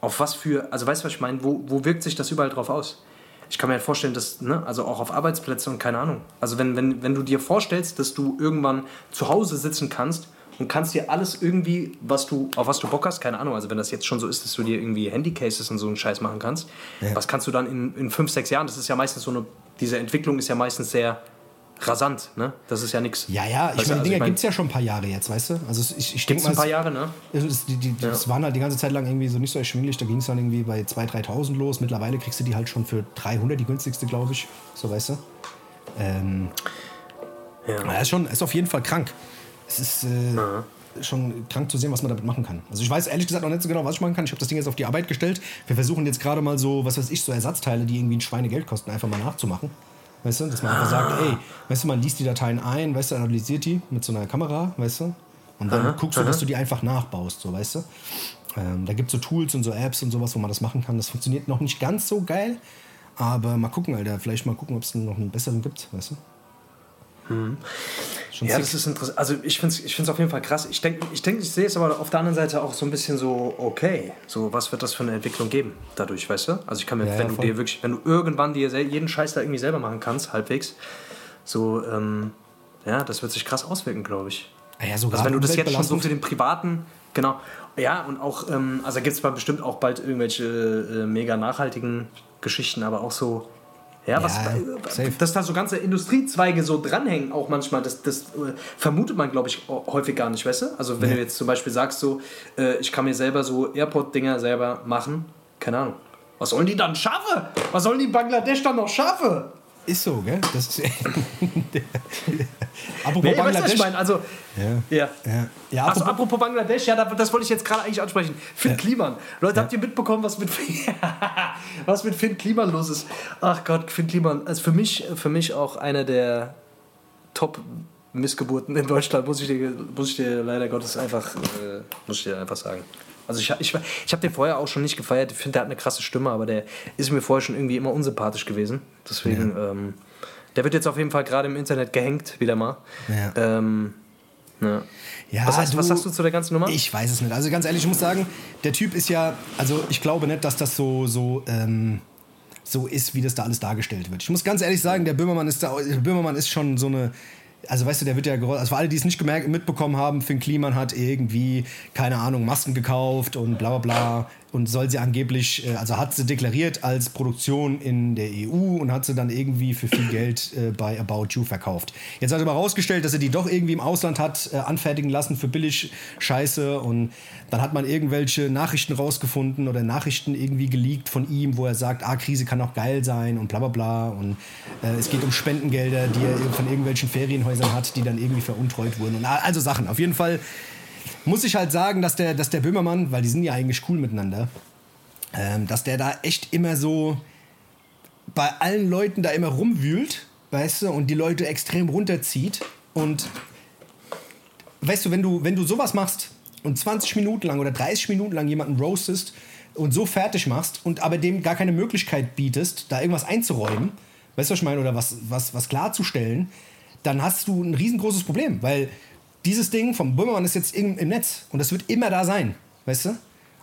S2: auf was für, also weißt du, was ich meine, wo, wo wirkt sich das überall drauf aus? Ich kann mir halt vorstellen, dass, ne, also auch auf Arbeitsplätzen und keine Ahnung. Also wenn, wenn, wenn du dir vorstellst, dass du irgendwann zu Hause sitzen kannst und kannst dir alles irgendwie, was du, auf was du Bock hast, keine Ahnung, also wenn das jetzt schon so ist, dass du dir irgendwie Handycases und so einen Scheiß machen kannst, ja. was kannst du dann in, in fünf, sechs Jahren, das ist ja meistens so eine, diese Entwicklung ist ja meistens sehr rasant, ne? Das ist ja nichts.
S1: Ja, ja, ich meine, die also Dinger ich mein, gibt es ja schon ein paar Jahre jetzt, weißt du? Also ich, ich denke
S2: mal. ein paar Jahre, ne?
S1: Das, die, die, die, ja. das waren halt die ganze Zeit lang irgendwie so nicht so erschwinglich. Da ging es dann irgendwie bei 2.000, 3.000 los. Mittlerweile kriegst du die halt schon für 300, die günstigste, glaube ich. So, weißt du? Ähm, ja. Das ist, schon, ist auf jeden Fall krank. Es ist äh, schon krank zu sehen, was man damit machen kann. Also ich weiß ehrlich gesagt noch nicht so genau, was ich machen kann. Ich habe das Ding jetzt auf die Arbeit gestellt. Wir versuchen jetzt gerade mal so, was weiß ich, so Ersatzteile, die irgendwie ein Schweinegeld kosten, einfach mal nachzumachen. Weißt du, dass man einfach sagt, ey, weißt du, man liest die Dateien ein, weißt du, analysiert die mit so einer Kamera, weißt du, und dann aha, guckst du, aha. dass du die einfach nachbaust, so, weißt du. Ähm, da gibt es so Tools und so Apps und sowas, wo man das machen kann. Das funktioniert noch nicht ganz so geil, aber mal gucken, Alter, vielleicht mal gucken, ob es noch einen besseren gibt, weißt du.
S2: Mhm. ja, das ist interessant. Also ich finde es ich auf jeden Fall krass. Ich denke, ich, denk, ich sehe es aber auf der anderen Seite auch so ein bisschen so, okay, so was wird das für eine Entwicklung geben dadurch, weißt du? Also ich kann mir, ja, wenn ja, du dir wirklich, wenn du irgendwann dir jeden Scheiß da irgendwie selber machen kannst, halbwegs, so, ähm, ja, das wird sich krass auswirken, glaube ich.
S1: Ah ja, sogar
S2: also wenn du das jetzt schon so für den privaten, genau, ja, und auch, ähm, also gibt es bestimmt auch bald irgendwelche äh, mega nachhaltigen Geschichten, aber auch so, ja, was, ja, dass da so ganze Industriezweige so dranhängen, auch manchmal, das, das äh, vermutet man, glaube ich, häufig gar nicht, weißt du? Also, wenn ja. du jetzt zum Beispiel sagst, so, äh, ich kann mir selber so Airport-Dinger selber machen, keine Ahnung. Was sollen die dann schaffen? Was sollen die Bangladesch dann noch schaffen?
S1: Ist so, gell? Das ist (laughs)
S2: apropos nee, Bangladesch. Weißt, ich? Also, ja. Ja. ja. ja apropos, also, apropos Bangladesch, ja, das wollte ich jetzt gerade eigentlich ansprechen. Finn ja. Kliman. Leute, habt ihr mitbekommen, was mit, (laughs) was mit Finn Kliman los ist? Ach Gott, Finn Kliman. Also für mich, für mich auch einer der Top Missgeburten in Deutschland, muss ich dir, muss ich dir leider Gottes einfach, äh, muss ich dir einfach sagen. Also ich, ich, ich habe den vorher auch schon nicht gefeiert. Ich finde, der hat eine krasse Stimme, aber der ist mir vorher schon irgendwie immer unsympathisch gewesen. Deswegen, ja. ähm, der wird jetzt auf jeden Fall gerade im Internet gehängt, wieder mal. Ja. Ähm, ja. Ja, was, heißt, du, was sagst du zu der ganzen Nummer?
S1: Ich weiß es nicht. Also ganz ehrlich, ich muss sagen, der Typ ist ja, also ich glaube nicht, dass das so, so, ähm, so ist, wie das da alles dargestellt wird. Ich muss ganz ehrlich sagen, der Böhmermann ist, da, der Böhmermann ist schon so eine, also weißt du, der wird ja, also für alle, die es nicht gemerkt, mitbekommen haben, Finn Kliman hat irgendwie, keine Ahnung, Masken gekauft und bla bla bla und soll sie angeblich, äh, also hat sie deklariert als Produktion in der EU und hat sie dann irgendwie für viel Geld äh, bei About You verkauft. Jetzt hat er aber rausgestellt, dass er die doch irgendwie im Ausland hat äh, anfertigen lassen für billig Scheiße und dann hat man irgendwelche Nachrichten rausgefunden oder Nachrichten irgendwie geleakt von ihm, wo er sagt, ah, Krise kann auch geil sein und bla bla bla und äh, es geht um Spendengelder, die er von irgendwelchen Ferienhäusern hat, die dann irgendwie veruntreut wurden und also Sachen. Auf jeden Fall muss ich halt sagen, dass der, dass der Böhmermann, weil die sind ja eigentlich cool miteinander, ähm, dass der da echt immer so bei allen Leuten da immer rumwühlt, weißt du, und die Leute extrem runterzieht. Und weißt du, wenn du, wenn du sowas machst und 20 Minuten lang oder 30 Minuten lang jemanden roastest und so fertig machst und aber dem gar keine Möglichkeit bietest, da irgendwas einzuräumen, weißt du, was ich meine, oder was, was, was klarzustellen, dann hast du ein riesengroßes Problem, weil dieses Ding vom Böhmermann ist jetzt im, im Netz und das wird immer da sein, weißt du?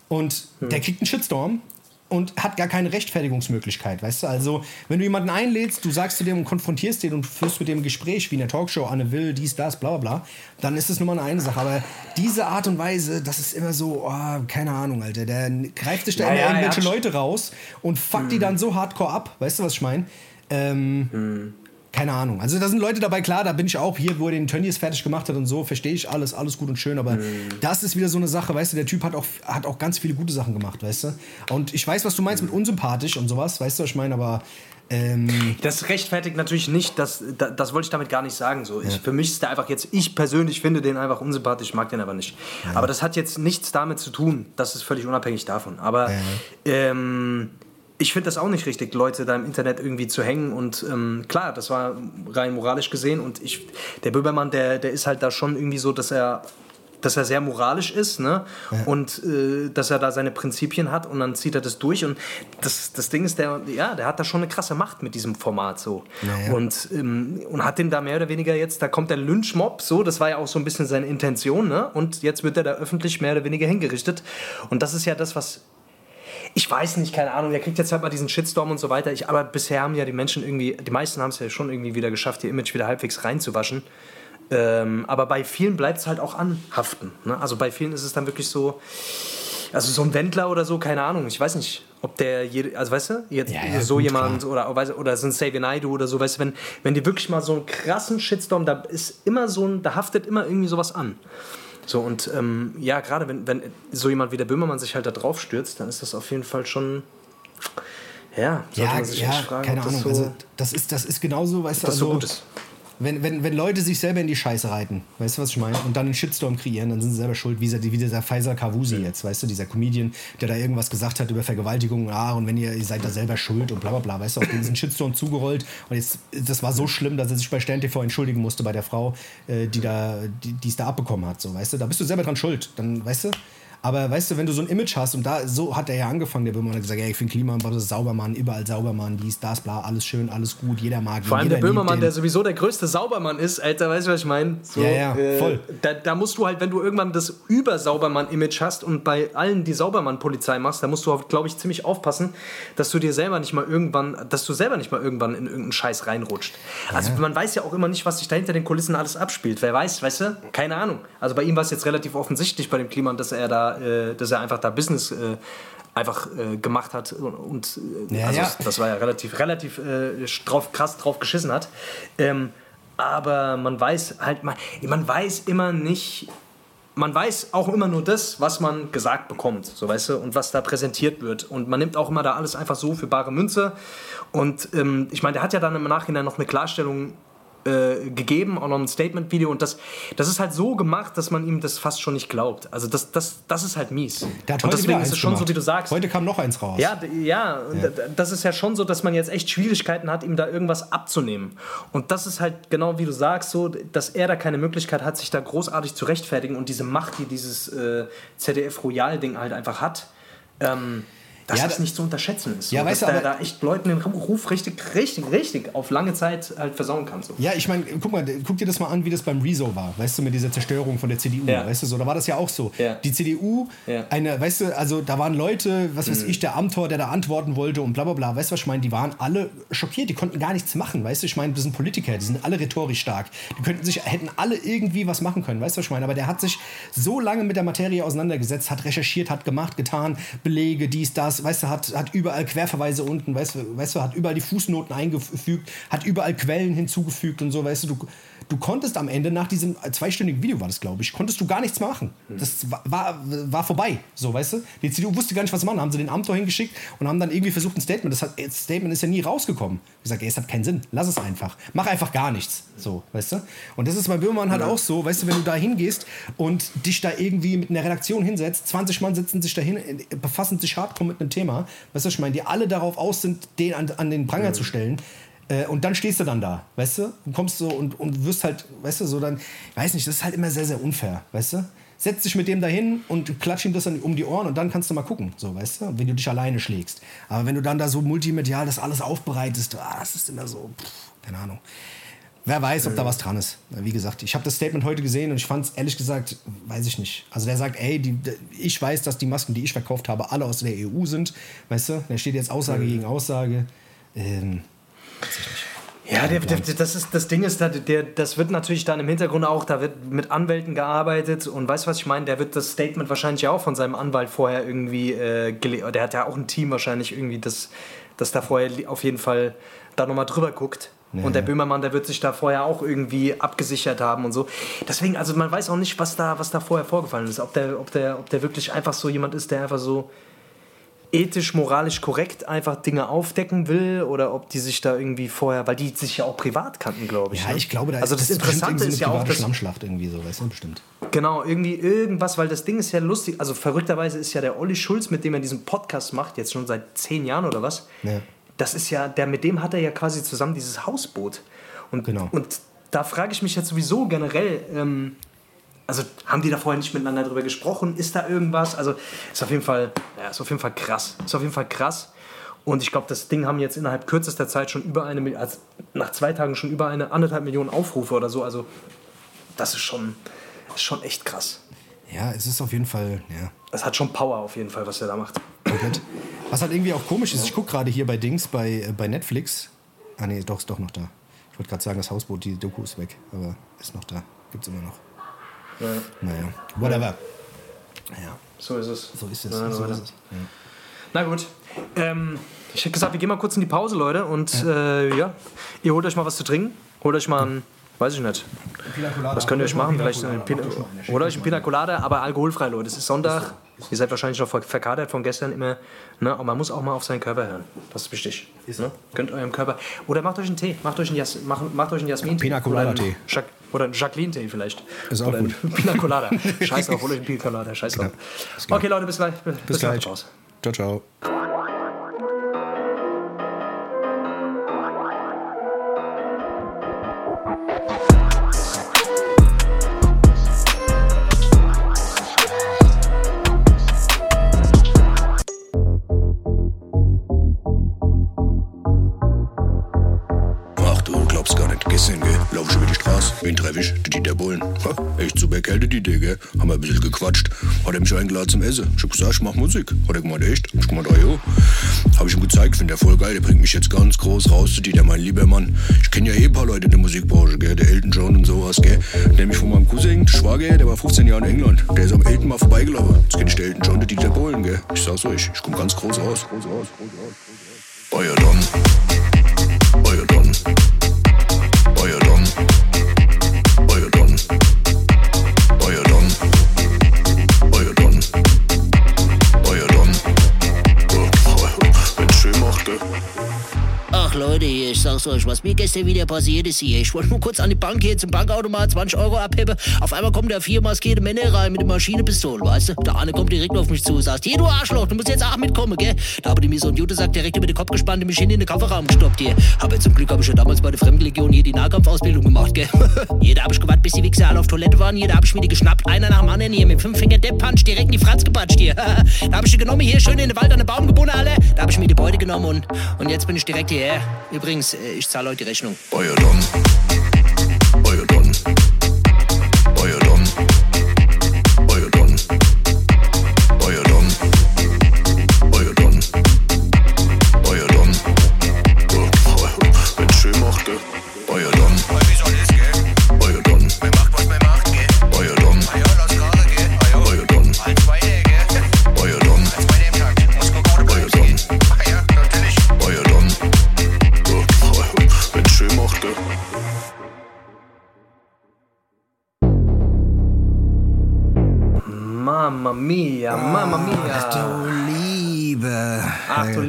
S1: Und hm. der kriegt einen Shitstorm und hat gar keine Rechtfertigungsmöglichkeit, weißt du? Also, wenn du jemanden einlädst, du sagst zu dem und konfrontierst den und führst mit dem ein Gespräch wie in der Talkshow, Anne Will, dies, das, bla bla bla, dann ist es nur mal eine, eine Sache. Aber diese Art und Weise, das ist immer so, oh, keine Ahnung, Alter, der greift sich da ja, immer ja, irgendwelche ja. Leute raus und fuckt hm. die dann so hardcore ab, weißt du, was ich meine? Ähm, hm keine Ahnung. Also da sind Leute dabei, klar, da bin ich auch hier, wo er den Tönnies fertig gemacht hat und so, verstehe ich alles, alles gut und schön, aber mhm. das ist wieder so eine Sache, weißt du, der Typ hat auch, hat auch ganz viele gute Sachen gemacht, weißt du. Und ich weiß, was du meinst mit unsympathisch und sowas, weißt du, was ich meine, aber ähm
S2: das rechtfertigt natürlich nicht, das, das, das, wollte ich damit gar nicht sagen. So. Ich, Für mich ist der einfach jetzt, ich persönlich finde den einfach unsympathisch, mag den aber nicht. Ja. Aber das hat jetzt nichts damit zu tun, das ist völlig unabhängig davon. Aber ja. ähm, ich finde das auch nicht richtig, Leute da im Internet irgendwie zu hängen. Und ähm, klar, das war rein moralisch gesehen. Und ich, der Böbermann, der, der ist halt da schon irgendwie so, dass er dass er sehr moralisch ist ne? Ja. und äh, dass er da seine Prinzipien hat und dann zieht er das durch und das, das Ding ist, der, ja, der hat da schon eine krasse Macht mit diesem Format so ja. und, ähm, und hat den da mehr oder weniger jetzt, da kommt der Lynchmob so, das war ja auch so ein bisschen seine Intention ne? und jetzt wird er da öffentlich mehr oder weniger hingerichtet und das ist ja das, was ich weiß nicht, keine Ahnung, der kriegt jetzt halt mal diesen Shitstorm und so weiter. Ich, aber bisher haben ja die Menschen irgendwie, die meisten haben es ja schon irgendwie wieder geschafft, ihr Image wieder halbwegs reinzuwaschen. Ähm, aber bei vielen bleibt es halt auch anhaften. Ne? Also bei vielen ist es dann wirklich so, also so ein Wendler oder so, keine Ahnung, ich weiß nicht, ob der, jede, also weißt du, jetzt ja, ja, so gut, jemand klar. oder, oder, oder so ein Xavier Naidoo oder so, weißt du, wenn, wenn die wirklich mal so einen krassen Shitstorm, da ist immer so ein, da haftet immer irgendwie sowas an. So, und ähm, ja, gerade wenn, wenn so jemand wie der Böhmermann sich halt da drauf stürzt, dann ist das auf jeden Fall schon. Ja,
S1: ja, man sich ja, fragen, keine Ahnung. So also, das ist, das ist genauso, weißt du, also, so gut ist wenn, wenn, wenn Leute sich selber in die Scheiße reiten, weißt du, was ich meine? Und dann einen Shitstorm kreieren, dann sind sie selber schuld, wie, dieser, wie dieser Faisal Kavusi ja. jetzt, weißt du, dieser Comedian, der da irgendwas gesagt hat über Vergewaltigung, ah, und wenn ihr, ihr seid da selber schuld und bla bla bla, weißt du, auf diesen (clears throat) Shitstorm zugerollt. Und jetzt, das war so schlimm, dass er sich bei Stern TV entschuldigen musste bei der Frau, äh, die da, die es da abbekommen hat, so, weißt du, da bist du selber dran schuld. Dann, weißt du, aber weißt du, wenn du so ein Image hast und da so hat er ja angefangen, der Böhmermann hat gesagt, ja, ich finde Klimaanbau das ist Saubermann, überall Saubermann, dies, das, bla, alles schön, alles gut, jeder mag ihn.
S2: Vor allem der Böhmermann, der sowieso der größte Saubermann ist, Alter, weißt du, was ich meine? So,
S1: ja, ja, äh, voll.
S2: Da, da, musst du halt, wenn du irgendwann das Über-Saubermann-Image hast und bei allen die Saubermann-Polizei machst, da musst du, glaube ich, ziemlich aufpassen, dass du dir selber nicht mal irgendwann, dass du selber nicht mal irgendwann in irgendeinen Scheiß reinrutscht. Also ja. man weiß ja auch immer nicht, was sich da hinter den Kulissen alles abspielt. Wer weiß, weißt du? Keine Ahnung. Also bei ihm war es jetzt relativ offensichtlich bei dem Klima, dass er da, äh, dass er einfach da Business äh, einfach äh, gemacht hat und, und äh, ja, also ja. das war ja relativ, relativ äh, drauf, krass drauf geschissen hat. Ähm, aber man weiß halt, man, man weiß immer nicht, man weiß auch immer nur das, was man gesagt bekommt, so weißt du, und was da präsentiert wird. Und man nimmt auch immer da alles einfach so für bare Münze. Und ähm, ich meine, der hat ja dann im Nachhinein noch eine Klarstellung äh, gegeben, auch noch ein Statement-Video und das, das ist halt so gemacht, dass man ihm das fast schon nicht glaubt. Also das, das, das ist halt mies.
S1: und deswegen ist es schon gemacht. so, wie du sagst. Heute kam noch eins raus.
S2: Ja, ja, ja, das ist ja schon so, dass man jetzt echt Schwierigkeiten hat, ihm da irgendwas abzunehmen. Und das ist halt genau wie du sagst, so, dass er da keine Möglichkeit hat, sich da großartig zu rechtfertigen und diese Macht, die dieses äh, ZDF-Royal-Ding halt einfach hat. Ähm, dass ja, das nicht zu unterschätzen ist. Ja, so, weißt dass du, der da echt Leuten den Ruf richtig, richtig, richtig auf lange Zeit halt versauen kann. So.
S1: Ja, ich meine, guck mal, guck dir das mal an, wie das beim Rezo war, weißt du, mit dieser Zerstörung von der CDU, ja. weißt du, so, da war das ja auch so. Ja. Die CDU, eine, weißt du, also da waren Leute, was weiß mhm. ich, der Amtor, der da antworten wollte und bla bla bla, weißt du, was ich meine, die waren alle schockiert, die konnten gar nichts machen, weißt du, ich meine, das sind Politiker, die sind alle rhetorisch stark, die könnten sich, hätten alle irgendwie was machen können, weißt du, was ich meine, aber der hat sich so lange mit der Materie auseinandergesetzt, hat recherchiert, hat gemacht, getan, Belege, dies, das, weißt du, hat, hat überall Querverweise unten, weißt du, weißt du, hat überall die Fußnoten eingefügt, hat überall Quellen hinzugefügt und so, weißt du, du, du konntest am Ende nach diesem zweistündigen Video war das, glaube ich, konntest du gar nichts mehr machen. Das war, war, war, vorbei, so, weißt du. Die CDU wusste gar nicht, was sie machen, haben sie den Amtor hingeschickt und haben dann irgendwie versucht, ein Statement, das, hat, das Statement ist ja nie rausgekommen. Ich sage, es hat keinen Sinn, lass es einfach. Mach einfach gar nichts, so, weißt du. Und das ist bei Böhmermann halt auch so, weißt du, wenn du da hingehst und dich da irgendwie mit einer Redaktion hinsetzt, 20 Mann sitzen sich dahin, befassen sich hardcore mit einem Thema, weißt du, ich meine, die alle darauf aus sind, den an, an den Pranger mhm. zu stellen. Äh, und dann stehst du dann da, weißt du? Und kommst so und, und wirst halt, weißt du, so dann, ich weiß nicht, das ist halt immer sehr, sehr unfair, weißt du? setz dich mit dem dahin und klatsch ihm das dann um die Ohren und dann kannst du mal gucken, so, weißt du, wenn du dich alleine schlägst. Aber wenn du dann da so multimedial das alles aufbereitest, ah, das ist immer so, pff, keine Ahnung. Wer weiß, ob da was dran ist. Wie gesagt, ich habe das Statement heute gesehen und ich fand es ehrlich gesagt, weiß ich nicht. Also der sagt, ey, die, ich weiß, dass die Masken, die ich verkauft habe, alle aus der EU sind. Weißt du, da steht jetzt Aussage gegen Aussage. Ähm.
S2: Ja, der, der, das, ist, das Ding ist, der, der, das wird natürlich dann im Hintergrund auch, da wird mit Anwälten gearbeitet und weißt du, was ich meine? Der wird das Statement wahrscheinlich auch von seinem Anwalt vorher irgendwie äh, gelesen. Der hat ja auch ein Team wahrscheinlich irgendwie, das, das da vorher auf jeden Fall da nochmal drüber guckt. Ja. Und der Böhmermann, der wird sich da vorher auch irgendwie abgesichert haben und so. Deswegen, also man weiß auch nicht, was da, was da vorher vorgefallen ist. Ob der, ob, der, ob der wirklich einfach so jemand ist, der einfach so ethisch, moralisch korrekt einfach Dinge aufdecken will oder ob die sich da irgendwie vorher, weil die sich ja auch privat kannten, glaube ich.
S1: Ja,
S2: ne?
S1: ich glaube, da
S2: also das,
S1: das
S2: Interessante ist ja auch,
S1: das Schlammschlacht irgendwie so, weißt du, bestimmt.
S2: Genau, irgendwie irgendwas, weil das Ding ist ja lustig. Also verrückterweise ist ja der Olli Schulz, mit dem er diesen Podcast macht, jetzt schon seit zehn Jahren oder was. Ja das ist ja, der, mit dem hat er ja quasi zusammen dieses Hausboot. Und, genau. und da frage ich mich jetzt sowieso generell, ähm, also haben die da vorher nicht miteinander drüber gesprochen? Ist da irgendwas? Also ist auf jeden Fall, ja, ist auf jeden Fall krass. Ist auf jeden Fall krass. Und ich glaube, das Ding haben jetzt innerhalb kürzester Zeit schon über eine, also nach zwei Tagen schon über eine anderthalb Millionen Aufrufe oder so. Also das ist schon, ist schon echt krass.
S1: Ja, es ist auf jeden Fall, ja.
S2: Es hat schon Power auf jeden Fall, was er da macht.
S1: Komplett. Was halt irgendwie auch komisch ist, ich gucke gerade hier bei Dings, bei, äh, bei Netflix. Ah nee, doch, ist doch noch da. Ich wollte gerade sagen, das Hausboot, die Doku ist weg, aber ist noch da. Gibt's immer noch. Ja. Naja, whatever.
S2: Ja. So ist es.
S1: So ist es. Na, so ist es.
S2: Ja. Na gut. Ähm, ich hätte gesagt, wir gehen mal kurz in die Pause, Leute. Und ja. Äh, ja, ihr holt euch mal was zu trinken. Holt euch mal ein Weiß ich nicht. Was könnt ihr euch machen? Vielleicht Pina, oder euch ein Pina Colada, aber alkoholfrei, Leute. Es ist Sonntag. Ihr seid wahrscheinlich noch verkadert von gestern immer. Ne? Aber man muss auch mal auf seinen Körper hören. Das ist wichtig. Ne? Gönnt eurem Körper. Oder macht euch einen Tee. Macht euch einen, Jas macht, macht euch einen Jasmin-Tee.
S1: Pina Colada-Tee.
S2: Oder einen Jacqueline-Tee vielleicht.
S1: Ist auch
S2: oder
S1: gut. (laughs)
S2: Pina Colada. (laughs) Scheiß drauf, holt euch einen Pina Colada. Scheiß drauf. Okay, Leute, bis gleich.
S1: Bis, bis gleich. Ciao, ciao.
S3: Wen treffe ich? Die Dieter Bullen. Ha, echt super Kälte, die Digga. Haben wir ein bisschen gequatscht. Hat er mich eingeladen zum Essen. Ich hab gesagt, ich mach Musik. Hat er gemeint, echt? Ich gemeint, ah jo. Hab ich ihm gezeigt, finde er voll geil. Der bringt mich jetzt ganz groß raus zu Dieter, mein lieber Mann. Ich kenne ja eh ein paar Leute in der Musikbranche, gell. Der Elton John und sowas, gell. Nämlich von meinem Cousin, Schwager, der war 15 Jahre in England. Der ist am Elton mal vorbeigelaufen. Jetzt kenn ich den Elton John, der Dieter Bullen, gell. Ich sag's euch, ich komm ganz groß raus. Groß raus, groß raus, groß raus. Euer Don.
S4: Leute, ich sag's euch, was mir gestern wieder passiert ist hier. Ich wollte nur kurz an die Bank gehen, zum Bankautomat 20 Euro abheben. Auf einmal kommen da vier maskierte Männer rein mit einer Maschinenpistole, weißt du? Der eine kommt direkt auf mich zu, sagt, hier du Arschloch, du musst jetzt auch mitkommen, gell? Da habe ich mir so ein Jude sagt direkt über den Kopf gespannt und mich hin in den Kofferraum gestoppt hier. Aber zum Glück habe ich ja damals bei der Fremdenlegion hier die Nahkampfausbildung gemacht, gell? (laughs) hier, da habe ich gewartet, bis die Wichser alle auf Toilette waren. Hier, da habe ich mir die geschnappt, einer nach dem anderen hier mit fünf Finger Depp Punch direkt in die Fratz gepatscht hier. (laughs) da habe ich die genommen, hier schön in den Wald an den Baum gebunden, alle. Da habe ich mir die Beute genommen und, und jetzt bin ich direkt hierher. Übrigens, ich zahle euch die Rechnung.
S3: Euer Don.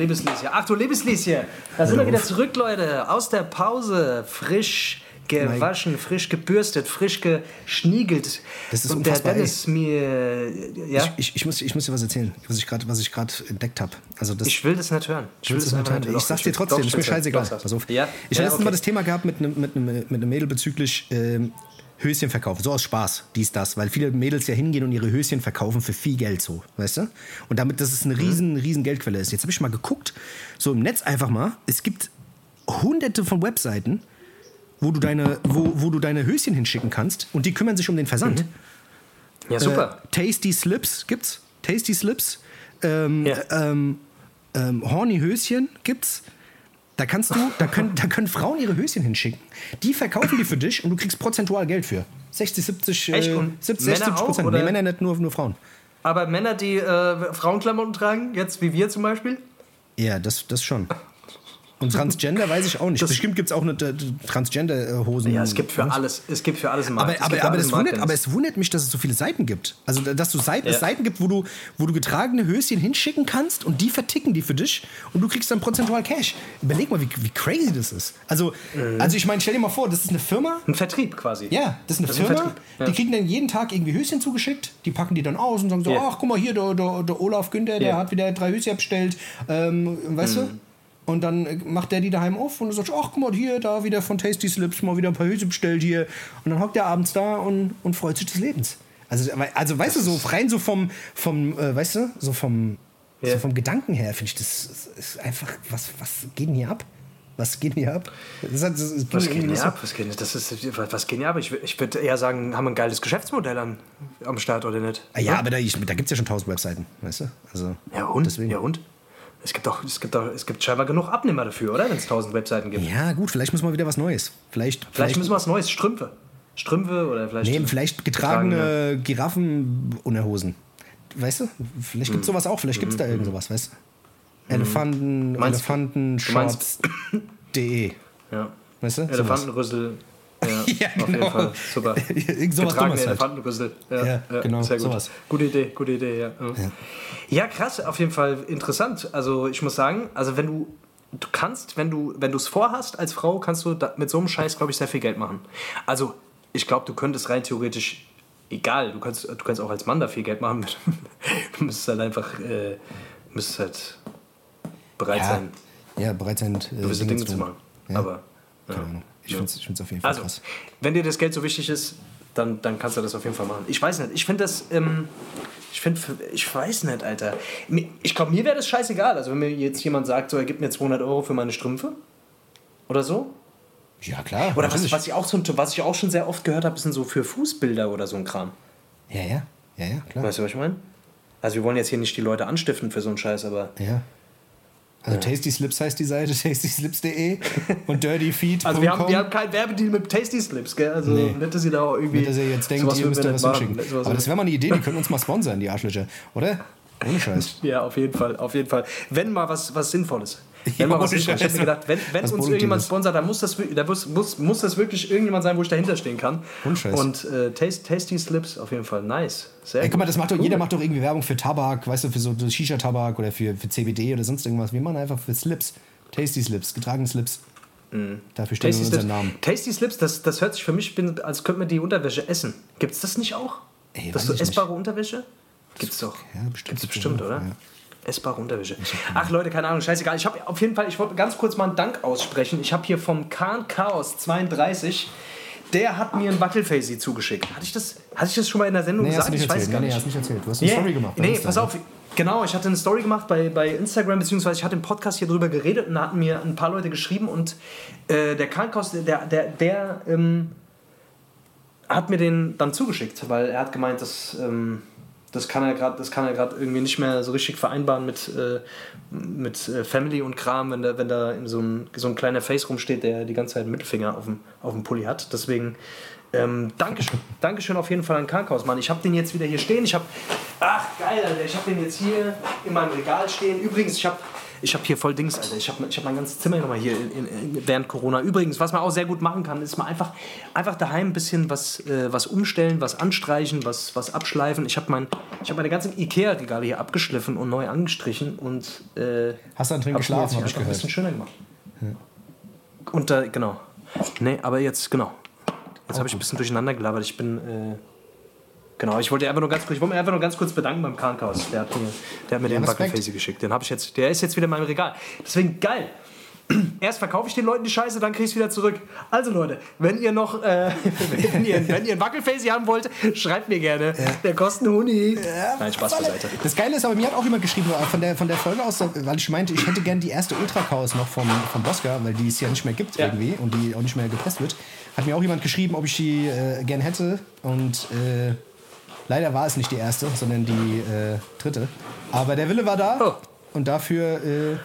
S1: Ach du
S2: liebes Lieschen. Ach du liebes Lieschen. Da sind wir wieder zurück, Leute. Aus der Pause. Frisch gewaschen, frisch gebürstet, frisch geschniegelt.
S1: Das ist
S2: Und der
S1: unfassbar, ey.
S2: Dennis mir. Ja?
S1: Ich, ich, ich, muss, ich muss dir was erzählen, was ich gerade entdeckt habe. Also das,
S2: Ich will das nicht hören. Ich will das
S1: nicht hören? Ich sag's dir trotzdem, ist mir scheißegal. Pass auf.
S2: Ja?
S1: Ich
S2: ja,
S1: habe letztens
S2: okay.
S1: mal das Thema gehabt mit einem mit einem- mit einem Mädel bezüglich ähm, Höschen verkaufen, so aus Spaß, dies, das, weil viele Mädels ja hingehen und ihre Höschen verkaufen für viel Geld so, weißt du? Und damit, dass es eine riesen, riesen Geldquelle ist. Jetzt habe ich mal geguckt, so im Netz einfach mal, es gibt hunderte von Webseiten, wo du deine, wo, wo du deine Höschen hinschicken kannst und die kümmern sich um den Versand.
S2: Ja, super.
S1: Äh, Tasty Slips gibt's. Tasty Slips. Ähm,
S2: Ja.
S1: ähm, ähm, Horny Höschen gibt's. Da kannst du, da können, da können Frauen ihre Höschen hinschicken. Die verkaufen die für dich und du kriegst prozentual Geld für. 60, 70, äh,
S2: Echt? Und
S1: 70,
S2: Männer
S1: 70
S2: auch,
S1: Prozent. Nee, Männer nicht, nur, nur Frauen.
S2: Aber Männer, die äh, Frauenklamotten tragen, jetzt wie wir zum Beispiel?
S1: Ja, das, das schon. Und Transgender weiß ich auch nicht. Bestimmt gibt es auch eine äh, Transgender-Hosen.
S2: Ja, es gibt für alles, es gibt für alles einen Markt.
S1: Aber,
S2: Es
S1: aber, aber, es wundert, aber es wundert mich, dass es so viele Seiten gibt. Also, dass du Seiten,
S2: Ja.
S1: es Seiten gibt, wo du, wo du getragene Höschen hinschicken kannst und die verticken die für dich und du kriegst dann prozentual Cash. Überleg mal, wie, wie crazy das ist. Also,
S2: Mhm.
S1: also ich meine, stell dir mal vor, das ist eine Firma.
S2: Ein Vertrieb quasi.
S1: Ja, das ist eine
S2: Das ist ein
S1: Firma.
S2: Ja.
S1: Die kriegen dann jeden Tag irgendwie Höschen zugeschickt. Die packen die dann aus und sagen so:
S2: Ja.
S1: Ach, guck mal hier, der, der, der Olaf Günther, der hat wieder drei Höschen bestellt. Ähm, weißt
S2: Mhm.
S1: du? Und dann äh, macht der die daheim auf und du sagst, ach guck mal, hier, da wieder von Tasty Slips mal wieder ein paar Höschen bestellt hier. Und dann hockt der abends da und, und freut sich des Lebens. Also, also weißt du, so rein so vom, vom äh, weißt du, so vom,
S2: Ja.
S1: so vom Gedanken her finde ich, das ist- einfach, was, was geht denn hier ab? Was geht denn hier ab? Das, hat- das, das
S2: Was geht denn
S1: so-
S2: ab? Was geht denn, das ist, was, was geht denn ab? Ich, ich würde eher sagen, haben wir ein geiles Geschäftsmodell am, am Start oder nicht?
S1: Ah, ja, aber da, ich- da gibt es ja schon tausend Webseiten, weißt du? Also,
S2: Ja und?
S1: Deswegen.
S2: Ja und? Es gibt doch, es gibt doch, es gibt scheinbar genug Abnehmer dafür, oder? Wenn es tausend Webseiten gibt.
S1: Ja, gut, vielleicht müssen wir wieder was Neues. Vielleicht,
S2: Vielleicht müssen wir was Neues, Strümpfe. Strümpfe oder vielleicht.
S1: Nee, vielleicht getragene Giraffenunterhosen. Weißt du? Vielleicht gibt es sowas auch. Vielleicht gibt es da irgend sowas, weißt du? Elefanten, Elefanten, Shorts.de.
S2: Ja.
S1: Weißt du?
S2: Elefantenrüssel. Ja, (laughs)
S1: Ja,
S2: auf jeden
S1: genau.
S2: Fall. Super. (laughs)
S1: Sowas
S2: Getragene
S1: halt.
S2: Elefantenrüssel. Ja,
S1: Ja, genau,
S2: Sehr gut.
S1: sowas.
S2: Gute Idee, gute Idee, ja. ja. Ja, krass, auf jeden Fall interessant. Also ich muss sagen, also wenn du, du kannst, wenn du wenn du es vorhast als Frau, kannst du da, mit so einem Scheiß, glaube ich, sehr viel Geld machen. Also ich glaube, du könntest rein theoretisch, egal, du kannst, du kannst auch als Mann da viel Geld machen. (laughs) du müsstest halt einfach, äh, müsstest halt bereit
S1: Ja,
S2: sein,
S1: ja, bereit sein, äh,
S2: gewisse Dinge zu machen.
S1: Ja.
S2: Aber
S1: Keine Ahnung. Ich finde es auf jeden Fall
S2: also,
S1: krass.
S2: wenn dir das Geld so wichtig ist, dann, dann kannst du das auf jeden Fall machen. Ich weiß nicht. Ich finde das. Ähm, ich finde, ich weiß nicht, Alter. Ich glaube, mir wäre das scheißegal. Also, wenn mir jetzt jemand sagt, so, er gibt mir 200 Euro für meine Strümpfe oder so.
S1: Ja, klar.
S2: Oder was, was, ich auch so, was ich auch schon sehr oft gehört habe, sind so für Fußbilder oder so ein Kram.
S1: Ja, ja. Ja, ja, klar.
S2: Weißt du, was ich meine? Also, wir wollen jetzt hier nicht die Leute anstiften für so einen Scheiß, aber.
S1: Ja. Also Tasty Slips heißt die Seite, (laughs) tastyslips.de und dirtyfeed.com.
S2: Also, wir haben, wir haben keinen Werbedeal mit Tasty Slips, gell? Also,
S1: Nee.
S2: nicht, dass ihr da auch irgendwie.
S1: Nicht, dass ihr jetzt denkt, ihr müsst
S2: wir
S1: da was hinschicken. Aber das wäre mal eine Idee, die können uns mal sponsern, die Arschlöcher. Oder? Ohne (laughs) Scheiß.
S2: Ja, auf jeden Fall, auf jeden Fall. Wenn mal was, was Sinnvolles. Wenn mal was. Ich habe mir gedacht, wenn, wenn uns irgendjemand sponsert, dann muss das, wir- da muss, muss, muss das wirklich irgendjemand sein, wo ich dahinter stehen kann.
S1: Ohne Scheiß.
S2: Und äh, Taste, Tasty Slips, auf jeden Fall. Nice. Sehr
S1: Ey, guck mal, das macht doch,
S2: Cool.
S1: jeder macht doch irgendwie Werbung für Tabak, weißt du, für so Shisha-Tabak oder für, für CBD oder sonst irgendwas. Wir machen einfach für Slips. Tasty Slips, getragene Slips. Dafür stehen
S2: Mm. Tasty
S1: wir
S2: Slips,
S1: unseren Namen.
S2: Tasty Slips das, das hört sich für mich, bin, als könnte man die Unterwäsche essen. Gibt es das nicht auch?
S1: Ey,
S2: das so
S1: ich nicht.
S2: essbare Unterwäsche? Gibt's doch.
S1: Ja, bestimmt.
S2: Gibt's bestimmt, oder?
S1: Ja.
S2: Essbare Unterwäsche. Ach Leute, keine Ahnung, scheißegal. Ich habe auf jeden Fall, ich wollte ganz kurz mal einen Dank aussprechen. Ich habe hier vom Kahn Chaos 32, der hat mir ein Wackelfacy zugeschickt. Hatte ich das, hatte ich das schon mal in der Sendung
S1: Nee,
S2: gesagt? Ich weiß gar
S1: Nee, nee,
S2: nicht.
S1: hast nicht erzählt. Du hast eine
S2: Yeah.
S1: Story gemacht.
S2: Nee,
S1: Insta,
S2: pass auf. Genau, ich hatte eine Story gemacht bei, bei Instagram, beziehungsweise ich hatte im Podcast hier drüber geredet und da hatten mir ein paar Leute geschrieben und äh, der Krankenhaus, der, der, der ähm, hat mir den dann zugeschickt, weil er hat gemeint, dass ähm, das kann er gerade, das kann er gerade irgendwie nicht mehr so richtig vereinbaren mit, äh, mit äh, Family und Kram, wenn da, wenn da in so ein, so ein kleiner Face rumsteht, der die ganze Zeit einen Mittelfinger auf dem, auf dem Pulli hat. Deswegen ähm, Dankeschön, Dankeschön auf jeden Fall an Krankenhaus, Mann. Ich habe den jetzt wieder hier stehen. Ich habe, ach geil, Alter, ich habe den jetzt hier in meinem Regal stehen. Übrigens, ich habe ich habe hier voll Dings, Alter. Ich habe ich hab mein ganzes Zimmer nochmal hier in, in, während Corona. Übrigens, was man auch sehr gut machen kann, ist mal einfach, einfach daheim ein bisschen was, äh, was umstellen, was anstreichen, was, was abschleifen. Ich habe mein, ich hab meine ganzen Ikea-Regale hier abgeschliffen und neu angestrichen und äh,
S1: Hast du dann drin geschlafen,
S2: jetzt hier
S1: hab ich
S2: einfach ein bisschen
S1: gehört.
S2: schöner gemacht. Und da, genau. Nee, aber jetzt, genau. Jetzt habe ich ein bisschen durcheinander gelabert. Ich bin, äh, genau, ich wollte einfach nur ganz kurz, ich wollte mich einfach nur ganz kurz bedanken beim Krankenhaus. Der hat mir, der hat mir den
S1: Respekt.
S2: Wackelface geschickt. Den habe ich jetzt, der ist jetzt wieder in meinem Regal. Deswegen geil. (clears throat) Erst verkaufe ich den Leuten die Scheiße, dann kriege ich es wieder zurück. Also Leute, wenn ihr noch, äh, (laughs) wenn, ihr, wenn ihr ein Wackelface haben wollt, schreibt mir gerne. Der kostet einen Huni. Nein, Spaß beiseite.
S1: Das Geile ist, aber mir hat auch jemand geschrieben, äh, von der, von der Folge aus, weil ich meinte, ich hätte gern die erste Ultra-Chaos noch vom, vom Bosca, weil die es ja nicht mehr gibt
S2: Ja.
S1: irgendwie und die auch nicht mehr gepresst wird. Hat mir auch jemand geschrieben, ob ich die äh, gern hätte und äh, leider war es nicht die erste, sondern die äh, dritte. Aber der Wille war da
S2: Oh.
S1: und dafür äh,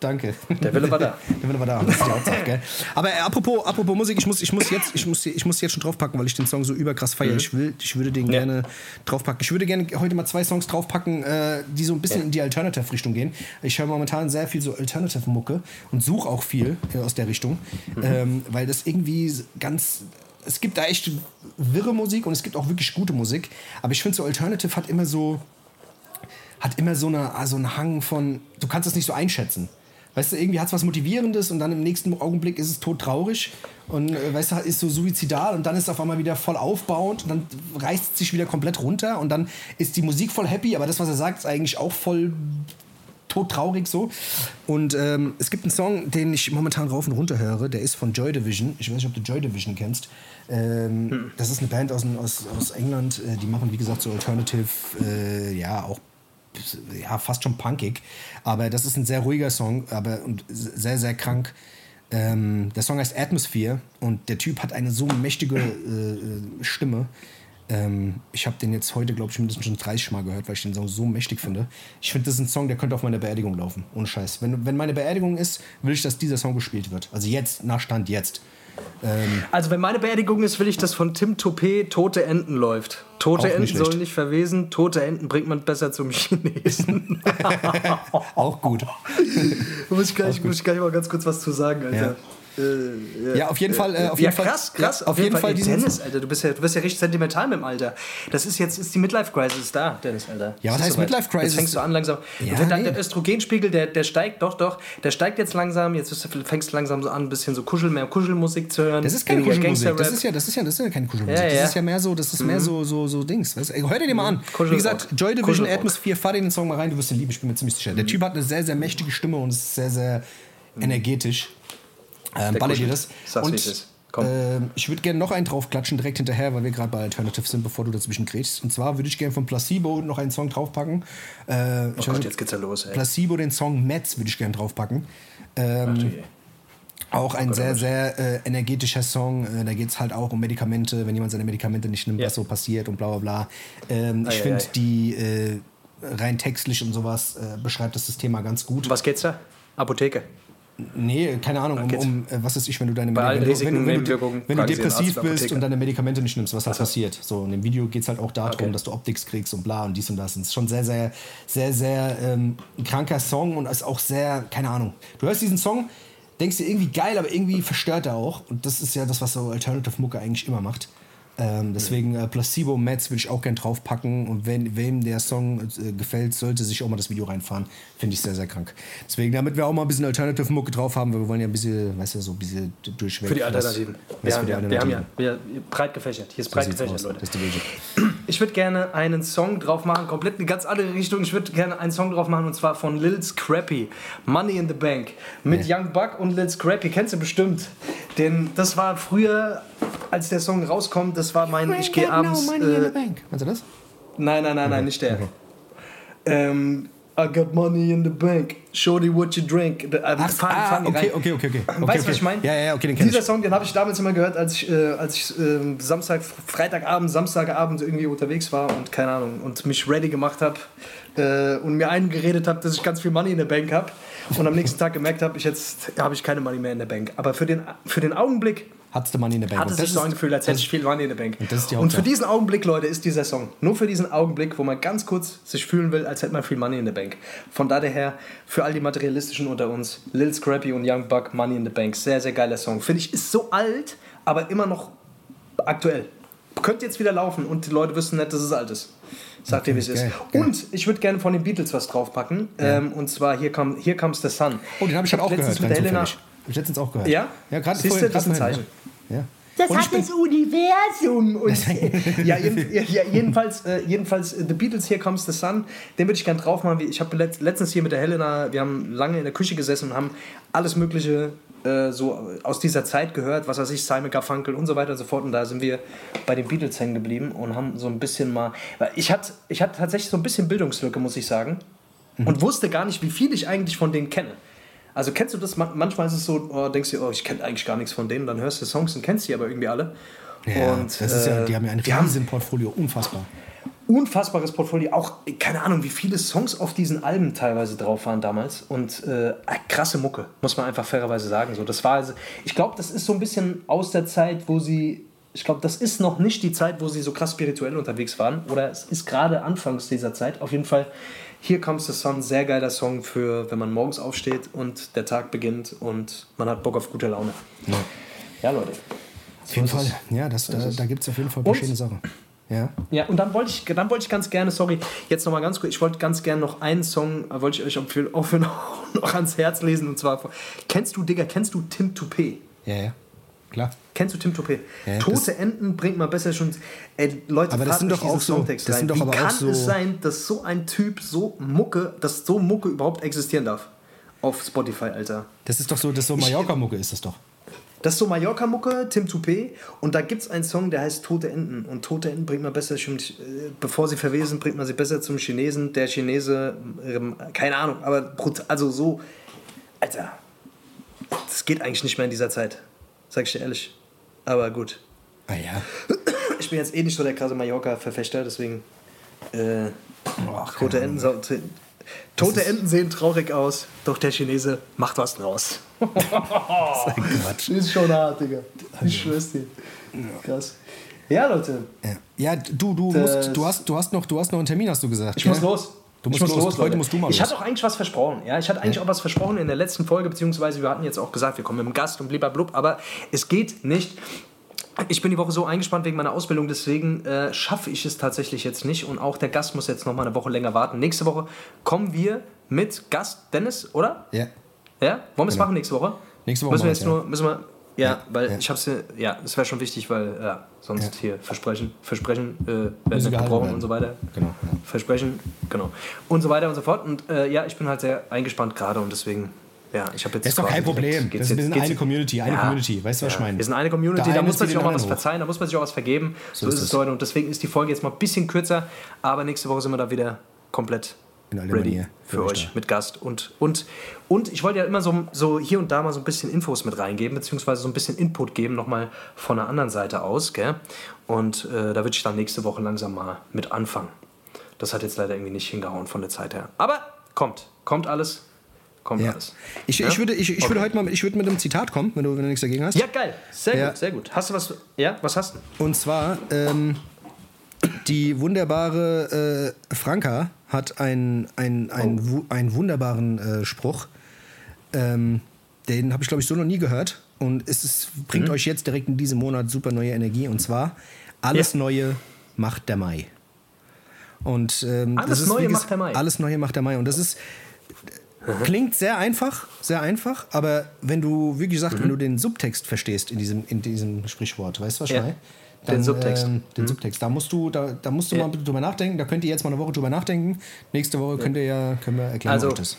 S1: danke.
S2: Der Wille war da. (laughs)
S1: Der Wille war da, das ist die Hauptsache, gell? Aber äh, apropos, apropos Musik, ich muss, ich, muss jetzt, ich, muss, ich muss jetzt schon draufpacken, weil ich den Song so überkrass feiere. Ich, will, ich würde den
S2: Mhm. Ja.
S1: gerne draufpacken. Ich würde gerne heute mal zwei Songs draufpacken, äh, die so ein bisschen in die Alternative-Richtung gehen. Ich höre momentan sehr viel so Alternative-Mucke und suche auch viel äh, aus der Richtung,
S2: Mhm.
S1: ähm, weil das irgendwie ganz... Es gibt da echt wirre Musik und es gibt auch wirklich gute Musik. Aber ich finde, so Alternative hat immer so hat immer so, eine, so einen Hang von, du kannst es nicht so einschätzen. Weißt du, irgendwie hat es was Motivierendes und dann im nächsten Augenblick ist es todtraurig und äh, weißt du, ist so suizidal und dann ist es auf einmal wieder voll aufbauend und dann reißt es sich wieder komplett runter und dann ist die Musik voll happy, aber das, was er sagt, ist eigentlich auch voll todtraurig so. Und ähm, es gibt einen Song, den ich momentan rauf und runter höre, der ist von Joy Division. Ich weiß nicht, ob du Joy Division kennst. Ähm, Das ist eine Band aus, aus, aus England, äh, die machen, wie gesagt, so Alternative, äh, ja, auch ja, fast schon punkig. Aber das ist ein sehr ruhiger Song, aber und sehr, sehr krank. Ähm, der Song heißt Atmosphere und der Typ hat eine so mächtige äh, äh, Stimme. Ähm, ich habe den jetzt heute, glaube ich, mindestens schon 30 Mal gehört, weil ich den Song so mächtig finde. Ich finde, das ist ein Song, der könnte auf meiner Beerdigung laufen. Ohne Scheiß. Wenn, wenn meine Beerdigung ist, will ich, dass dieser Song gespielt wird. Also jetzt, nach Stand jetzt.
S2: Also wenn meine Beerdigung ist, will ich, dass von Tim Topé Tote Enten läuft. Tote
S1: nicht
S2: Enten
S1: schlecht.
S2: sollen nicht verwesen, tote Enten bringt man besser zum Chinesen. (laughs)
S1: Auch gut. (laughs)
S2: muss, ich gleich, muss ich gleich mal ganz kurz was zu sagen, Alter. Äh,
S1: Ja, auf jeden Fall. Äh, auf
S2: ja,
S1: jeden Fall
S2: krass, krass.
S1: Ja, auf jeden Fall
S2: Ey,
S1: diesen
S2: Dennis, Alter, du bist, ja, du bist ja richtig sentimental mit dem Alter. Das ist jetzt, ist die Midlife-Crisis da, Dennis, Alter.
S1: Ja, was heißt
S2: soweit.
S1: Midlife-Crisis?
S2: Jetzt fängst du an langsam.
S1: Ja,
S2: und
S1: nee.
S2: der Östrogenspiegel, der, der steigt, doch, doch, der steigt jetzt langsam. Jetzt fängst du langsam so an, ein bisschen so Kuschel, mehr Kuschelmusik zu hören.
S1: Das ist keine Kuschelmusik. Das ist ja, das ist ja, das ist ja keine Kuschelmusik. Das ist ja mehr so, das ist mehr so, so, so Dings. Weißt? Hör dir den mal an.
S2: Kuschelrock.
S1: Wie gesagt, Joy Division. Atmosphere, fahr dir den Song mal rein, du wirst ihn lieben, ich bin mir ziemlich sicher. Der Typ hat eine sehr, sehr mächtige Stimme und ist sehr, sehr energetisch. Ähm, baller dir das. Und ähm, ich würde gerne noch einen draufklatschen, direkt hinterher, weil wir gerade bei Alternative sind, bevor du dazwischen grätschst. Und zwar würde ich gerne von Placebo noch einen Song draufpacken. Äh, ich
S2: Oh Gott, jetzt geht's ja los, ey.
S1: Placebo, den Song Mets, würde ich gerne draufpacken. Ähm,
S2: Ach
S1: auch ein sehr,
S2: Gott.
S1: sehr äh, energetischer Song. Äh, da geht es halt auch um Medikamente, wenn jemand seine Medikamente nicht nimmt,
S2: Ja.
S1: was so passiert und bla bla bla. Ähm, ich finde, die äh, rein textlich und sowas äh, beschreibt das das Thema ganz gut.
S2: Was geht's da? Apotheke.
S1: Nee, keine Ahnung, um, um äh, was ist ich, wenn du deine
S2: Bei
S1: du,
S2: Risiken
S1: wenn, du- wenn, du, wenn du depressiv
S2: Arzt
S1: bist und deine Medikamente nicht nimmst, was da passiert. So, in dem Video geht es halt auch darum,
S2: Okay.
S1: dass du Optics kriegst und bla und dies und das. Und es ist schon sehr, sehr, sehr, sehr ähm, kranker Song und ist auch sehr, keine Ahnung. Du hörst diesen Song, denkst dir irgendwie geil, aber irgendwie verstört er auch. Und das ist ja das, was so Alternative Mucke eigentlich immer macht. Ähm, deswegen äh, Placebo Mats würde ich auch gern draufpacken und wenn wem der Song äh, gefällt, sollte sich auch mal das Video reinfahren. Finde ich sehr, sehr krank. Deswegen, damit wir auch mal ein bisschen Alternative Mucke drauf haben, weil wir wollen ja ein bisschen, weißt du, so ein bisschen durchweg.
S2: Für die
S1: was-
S2: Alternativen.
S1: Was
S2: Wir
S1: für
S2: haben,
S1: die
S2: ja, wir haben ja
S1: Alternativen.
S2: wir, breit gefächert. Hier ist
S1: So
S2: breit gefächert,
S1: aus.
S2: Leute. (clears throat) Ich würde gerne einen Song drauf machen, komplett eine ganz andere Richtung. Ich würde gerne einen Song drauf machen und zwar von Lil Scrappy, Money in the Bank. Mit Young Buck und Lil Scrappy, kennst du bestimmt. Denn das war früher, als der Song rauskommt, das war mein, ich gehe abends...
S1: Money in the
S2: Äh,
S1: Bank. Meinst du das?
S2: nein, nein, nein, nein, nicht der. Ähm, I got money in the bank, shorty what you drink. Ähm,
S1: Ach,
S2: fahren-
S1: ah,
S2: die
S1: okay, okay, okay, okay. okay
S2: Weißt du,
S1: okay.
S2: was ich meine?
S1: Ja, ja, ja, okay, den kenn
S2: Dieser
S1: ich.
S2: Song, den habe ich damals immer gehört, als ich, äh, als ich äh, Samstag, Freitagabend, Samstagabend irgendwie unterwegs war und keine Ahnung und mich ready gemacht habe äh, und mir eingeredet habe, dass ich ganz viel Money in der Bank habe und am nächsten Tag gemerkt habe, ich jetzt habe ich keine Money mehr in der Bank. Aber für den, für den Augenblick
S1: Hattest du Money in the Bank.
S2: hat es
S1: Und
S2: sich so
S1: ist-
S2: angefühlt, als hätte ich viel Money in der Bank.
S1: Und
S2: und für diesen Augenblick, Leute, ist dieser Song. Nur für diesen Augenblick, wo man ganz kurz sich fühlen will, als hätte man viel Money in der Bank. Von daher, für all die Materialistischen unter uns, Lil Scrappy und Young Buck, Money in the Bank. Sehr, sehr geiler Song. Finde ich, ist so alt, aber immer noch aktuell. Könnte jetzt wieder laufen und die Leute wüssten nicht, dass es alt ist. Sagt ihr, wie es ist. Und ich würde gerne von den Beatles was draufpacken. Ähm, und zwar Here, come, Here Comes the Sun.
S1: Oh, den habe ich halt auch
S2: letztens
S1: gehört.
S2: mit Helena.
S1: zufällig. Hab ich letztens auch gehört.
S2: Ja?
S1: Ja, gerade
S2: Siehst
S1: vorhin.
S2: du, das ist ein Zeichen.
S1: Ja.
S2: Das
S1: Und ich
S2: hat das Universum. (laughs) Und, (laughs) ja, jeden, ja, ja, jedenfalls, äh, jedenfalls äh, The Beatles, Here Comes the Sun, den würde ich gerne drauf machen. Wie- Ich habe letzt, letztens hier mit der Helena, wir haben lange in der Küche gesessen und haben alles Mögliche äh, so aus dieser Zeit gehört, was weiß ich, Simon Garfunkel und so weiter und so fort. Und da sind wir bei den Beatles hängen geblieben und haben so ein bisschen mal. Ich hatte ich hatte tatsächlich so ein bisschen Bildungslücke, muss ich sagen. Und wusste gar nicht, wie viel ich eigentlich von denen kenne. Also kennst du das? Man- Manchmal ist es so, oh, denkst du, oh, ich kenne eigentlich gar nichts von denen. Dann hörst du Songs und kennst die aber irgendwie alle.
S1: Ja,
S2: und,
S1: das ist ja,
S2: äh,
S1: die haben ja ein
S2: die haben
S1: riesen Portfolio, unfassbar.
S2: Unfassbares Portfolio. Auch, keine Ahnung, wie viele Songs auf diesen Alben teilweise drauf waren damals. Und äh, krasse Mucke, muss man einfach fairerweise sagen. So, das war also, ich glaube, das ist so ein bisschen aus der Zeit, wo sie. Ich glaube, das ist noch nicht die Zeit, wo sie so krass spirituell unterwegs waren. Oder es ist gerade anfangs dieser Zeit. Auf jeden Fall, hier Comes the Sun, sehr geiler Song für, wenn man morgens aufsteht und der Tag beginnt und man hat Bock auf gute Laune. Ja, Leute.
S1: Auf jeden Fall, ja, das, da, da gibt es auf jeden Fall verschiedene Sachen. Ja.
S2: Ja, und dann wollte ich, dann wollte ich ganz gerne, sorry, jetzt nochmal ganz kurz, ich wollte ganz gerne noch einen Song, äh, wollte ich euch auch für, auch für (laughs) noch, noch ans Herz lesen und zwar, kennst du, Digga, kennst du Tim Toupé?
S1: Ja, ja, klar.
S2: Kennst du Tim Toupé?
S1: Ja,
S2: Tote Enden bringt man besser schon. Ey, Leute,
S1: Aber das sind doch auch so-
S2: Songtext
S1: das
S2: rein.
S1: sind doch
S2: Wie
S1: aber auch
S2: kann
S1: so-
S2: es sein, dass so ein Typ so Mucke, dass so Mucke überhaupt existieren darf? Auf Spotify, Alter.
S1: Das ist doch so, das so Mallorca-Mucke ist das doch.
S2: Das ist so Mallorca-Mucke, Tim Toupé. Und da gibt es einen Song, der heißt Tote Enten. Und Tote Enten bringt man besser, zum, äh, bevor sie verwesen, bringt man sie besser zum Chinesen. Der Chinese, ähm, keine Ahnung, aber brut- also so, Alter, das geht eigentlich nicht mehr in dieser Zeit. Sag ich dir ehrlich. Aber gut.
S1: Ah ja.
S2: Ich bin jetzt eh nicht so der krasse Mallorca-Verfechter, deswegen. Äh,
S1: Ach,
S2: tote Enten, tote Enten sehen traurig aus, doch der Chinese macht was draus. (laughs)
S1: Quatsch.
S2: Ist schon hart, Digga. Ich schwör's dir. Krass. Ja, Leute.
S1: Ja, ja du, du,
S2: Das-
S1: musst, du, hast, du, hast noch, du hast noch einen Termin, hast du gesagt.
S2: Ich
S1: gell?
S2: muss los.
S1: Du musst
S2: ich muss
S1: los.
S2: los.
S1: Heute
S2: Leute.
S1: musst du mal
S2: Ich
S1: los.
S2: hatte auch eigentlich was versprochen. Ja, ich hatte eigentlich auch was versprochen in der letzten Folge, beziehungsweise wir hatten jetzt auch gesagt, wir kommen mit dem Gast und blub, aber es geht nicht. Ich bin die Woche so eingespannt wegen meiner Ausbildung, deswegen äh, schaffe ich es tatsächlich jetzt nicht und auch der Gast muss jetzt noch mal eine Woche länger warten. Nächste Woche kommen wir mit Gast Dennis, oder?
S1: Ja.
S2: Ja? Wollen wir es
S1: Genau.
S2: machen nächste Woche?
S1: Nächste Woche
S2: müssen wir jetzt
S1: wir's,
S2: nur, müssen wir, ja,
S1: Ja,
S2: weil
S1: ja.
S2: ich hab's, ja, ja, das wäre schon wichtig, weil ja, sonst
S1: Ja.
S2: hier Versprechen, Versprechen äh, werden nicht gebrochen
S1: werden.
S2: und so weiter.
S1: Genau, ja.
S2: Versprechen, genau. Und so weiter und so fort. Und äh, ja, ich bin halt sehr eingespannt gerade und deswegen, ja, ich habe jetzt.
S1: Das ist doch kein Problem. Das
S2: geht's
S1: ist, wir sind eine Community, eine
S2: Ja.
S1: Community. Weißt du, was ich meine?
S2: Wir sind eine Community, da
S1: eine
S2: muss man sich auch mal was verzeihen, da muss man sich auch was vergeben. So,
S1: ist
S2: ist es. Leute. Und deswegen ist die Folge jetzt mal ein bisschen kürzer, aber nächste Woche sind wir da wieder komplett ready
S1: Manier
S2: für,
S1: euch da.
S2: mit Gast. Und, und, und ich wollte ja immer so, so hier und da mal so ein bisschen Infos mit reingeben, beziehungsweise so ein bisschen Input geben, nochmal von der anderen Seite aus. Gell? Und äh, da würde ich dann nächste Woche langsam mal mit anfangen. Das hat jetzt leider irgendwie nicht hingehauen von der Zeit her. Aber kommt, kommt alles. Kommt
S1: Ja.
S2: alles.
S1: Ich,
S2: Ja?
S1: ich, würde, ich, ich würde
S2: Okay.
S1: heute mal ich würde mit einem Zitat kommen, wenn du, wenn du nichts dagegen hast.
S2: Ja, geil. Sehr
S1: Ja.
S2: gut, sehr gut. Hast du was? Ja, was hast du?
S1: Und zwar, ähm, die wunderbare äh, Franka hat einen, einen, einen,
S2: Oh.
S1: einen wunderbaren äh, Spruch. Ähm, den habe ich, glaube ich, so noch nie gehört. Und es ist, bringt
S2: Mhm.
S1: euch jetzt direkt in diesem Monat super neue Energie. Und zwar, alles. Neue macht der Mai. Und ähm,
S2: Alles
S1: das ist,
S2: Neue
S1: ges-
S2: macht der Mai.
S1: Alles Neue macht der Mai. Und das ist, klingt sehr einfach, sehr einfach, aber wenn du, wie gesagt, wenn du den Subtext verstehst in diesem, in diesem Sprichwort, weißt du, was
S2: Ja.
S1: meine?
S2: Den Subtext.
S1: Ähm, den Subtext. Da musst du, da, da musst du
S2: Ja.
S1: mal drüber nachdenken. Da könnt ihr jetzt mal eine Woche drüber nachdenken. Nächste Woche könnt ihr ja, können wir erklären
S2: Also,
S1: das.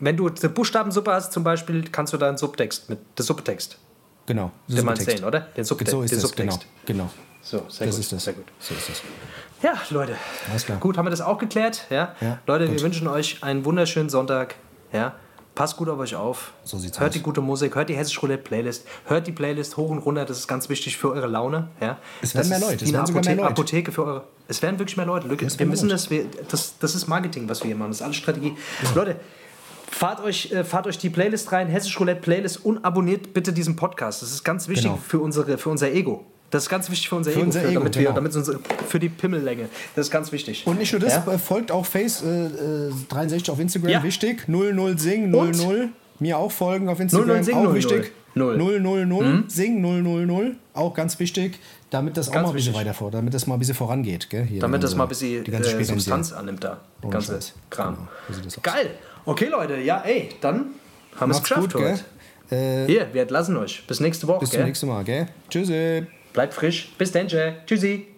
S2: wenn du eine Buchstabensuppe hast zum Beispiel, kannst du da einen Subtext mit, den Subtext.
S1: Genau.
S2: Den
S1: ist
S2: meinst du
S1: Subtext.
S2: den, oder? Den Subtext.
S1: So ist
S2: den
S1: das, genau.
S2: Subtext.
S1: genau.
S2: So, sehr
S1: das
S2: gut.
S1: ist das.
S2: Sehr gut.
S1: So ist das.
S2: Ja, Leute.
S1: Alles klar.
S2: Gut, haben wir das auch geklärt? Ja.
S1: Ja,
S2: Leute,
S1: gut.
S2: wir wünschen euch einen wunderschönen Sonntag. Ja. Passt gut auf euch auf.
S1: So sieht's
S2: hört
S1: aus.
S2: die gute Musik, hört die Hessisch Roulette Playlist, hört die Playlist hoch und runter, das ist ganz wichtig für eure Laune. Ja.
S1: Es werden
S2: das
S1: mehr Leute, es werden
S2: Apothe
S1: mehr Leute.
S2: Apotheke für eure. Es werden wirklich mehr Leute. Wir
S1: werden
S2: müssen das, wir, das, das ist Marketing, was wir hier machen. Das ist alles Strategie. Leute, Fahrt euch, äh, fahrt euch die Playlist rein, Hessisch Roulette Playlist und abonniert bitte diesen Podcast. Das ist ganz wichtig
S1: Genau.
S2: für, unsere, für unser Ego. Das ist ganz wichtig für unser
S1: Für
S2: Ego,
S1: unser
S2: für,
S1: Ego,
S2: damit wir,
S1: genau.
S2: damit unsere, für die Pimmellänge. Das ist ganz wichtig.
S1: Und nicht nur das,
S2: Ja?
S1: äh, folgt auch Face äh, äh, 63 auf Instagram,
S2: Ja.
S1: wichtig. 00 Sing
S2: Und?
S1: 00. Mir auch folgen auf Instagram,
S2: 00 Sing
S1: auch
S2: 00.
S1: wichtig.
S2: Null.
S1: 000 Sing 000, auch ganz wichtig, damit das auch
S2: Ganz
S1: mal ein bisschen
S2: wichtig.
S1: weiter vor, damit das mal ein bisschen vorangeht. Gell? Hier
S2: Damit
S1: die
S2: das mal ein bisschen
S1: die ganze
S2: äh. Substanz annimmt da. Der ganze. Kram.
S1: Genau.
S2: Geil. Okay, Leute. Ja, ey, dann haben wir es geschafft
S1: gut, gell?
S2: heute. Hier, wir entlassen euch. Bis nächste Woche.
S1: Bis zum nächsten Mal, gell? Tschüssi.
S2: Bleibt frisch. Bis dann. Tschüssi.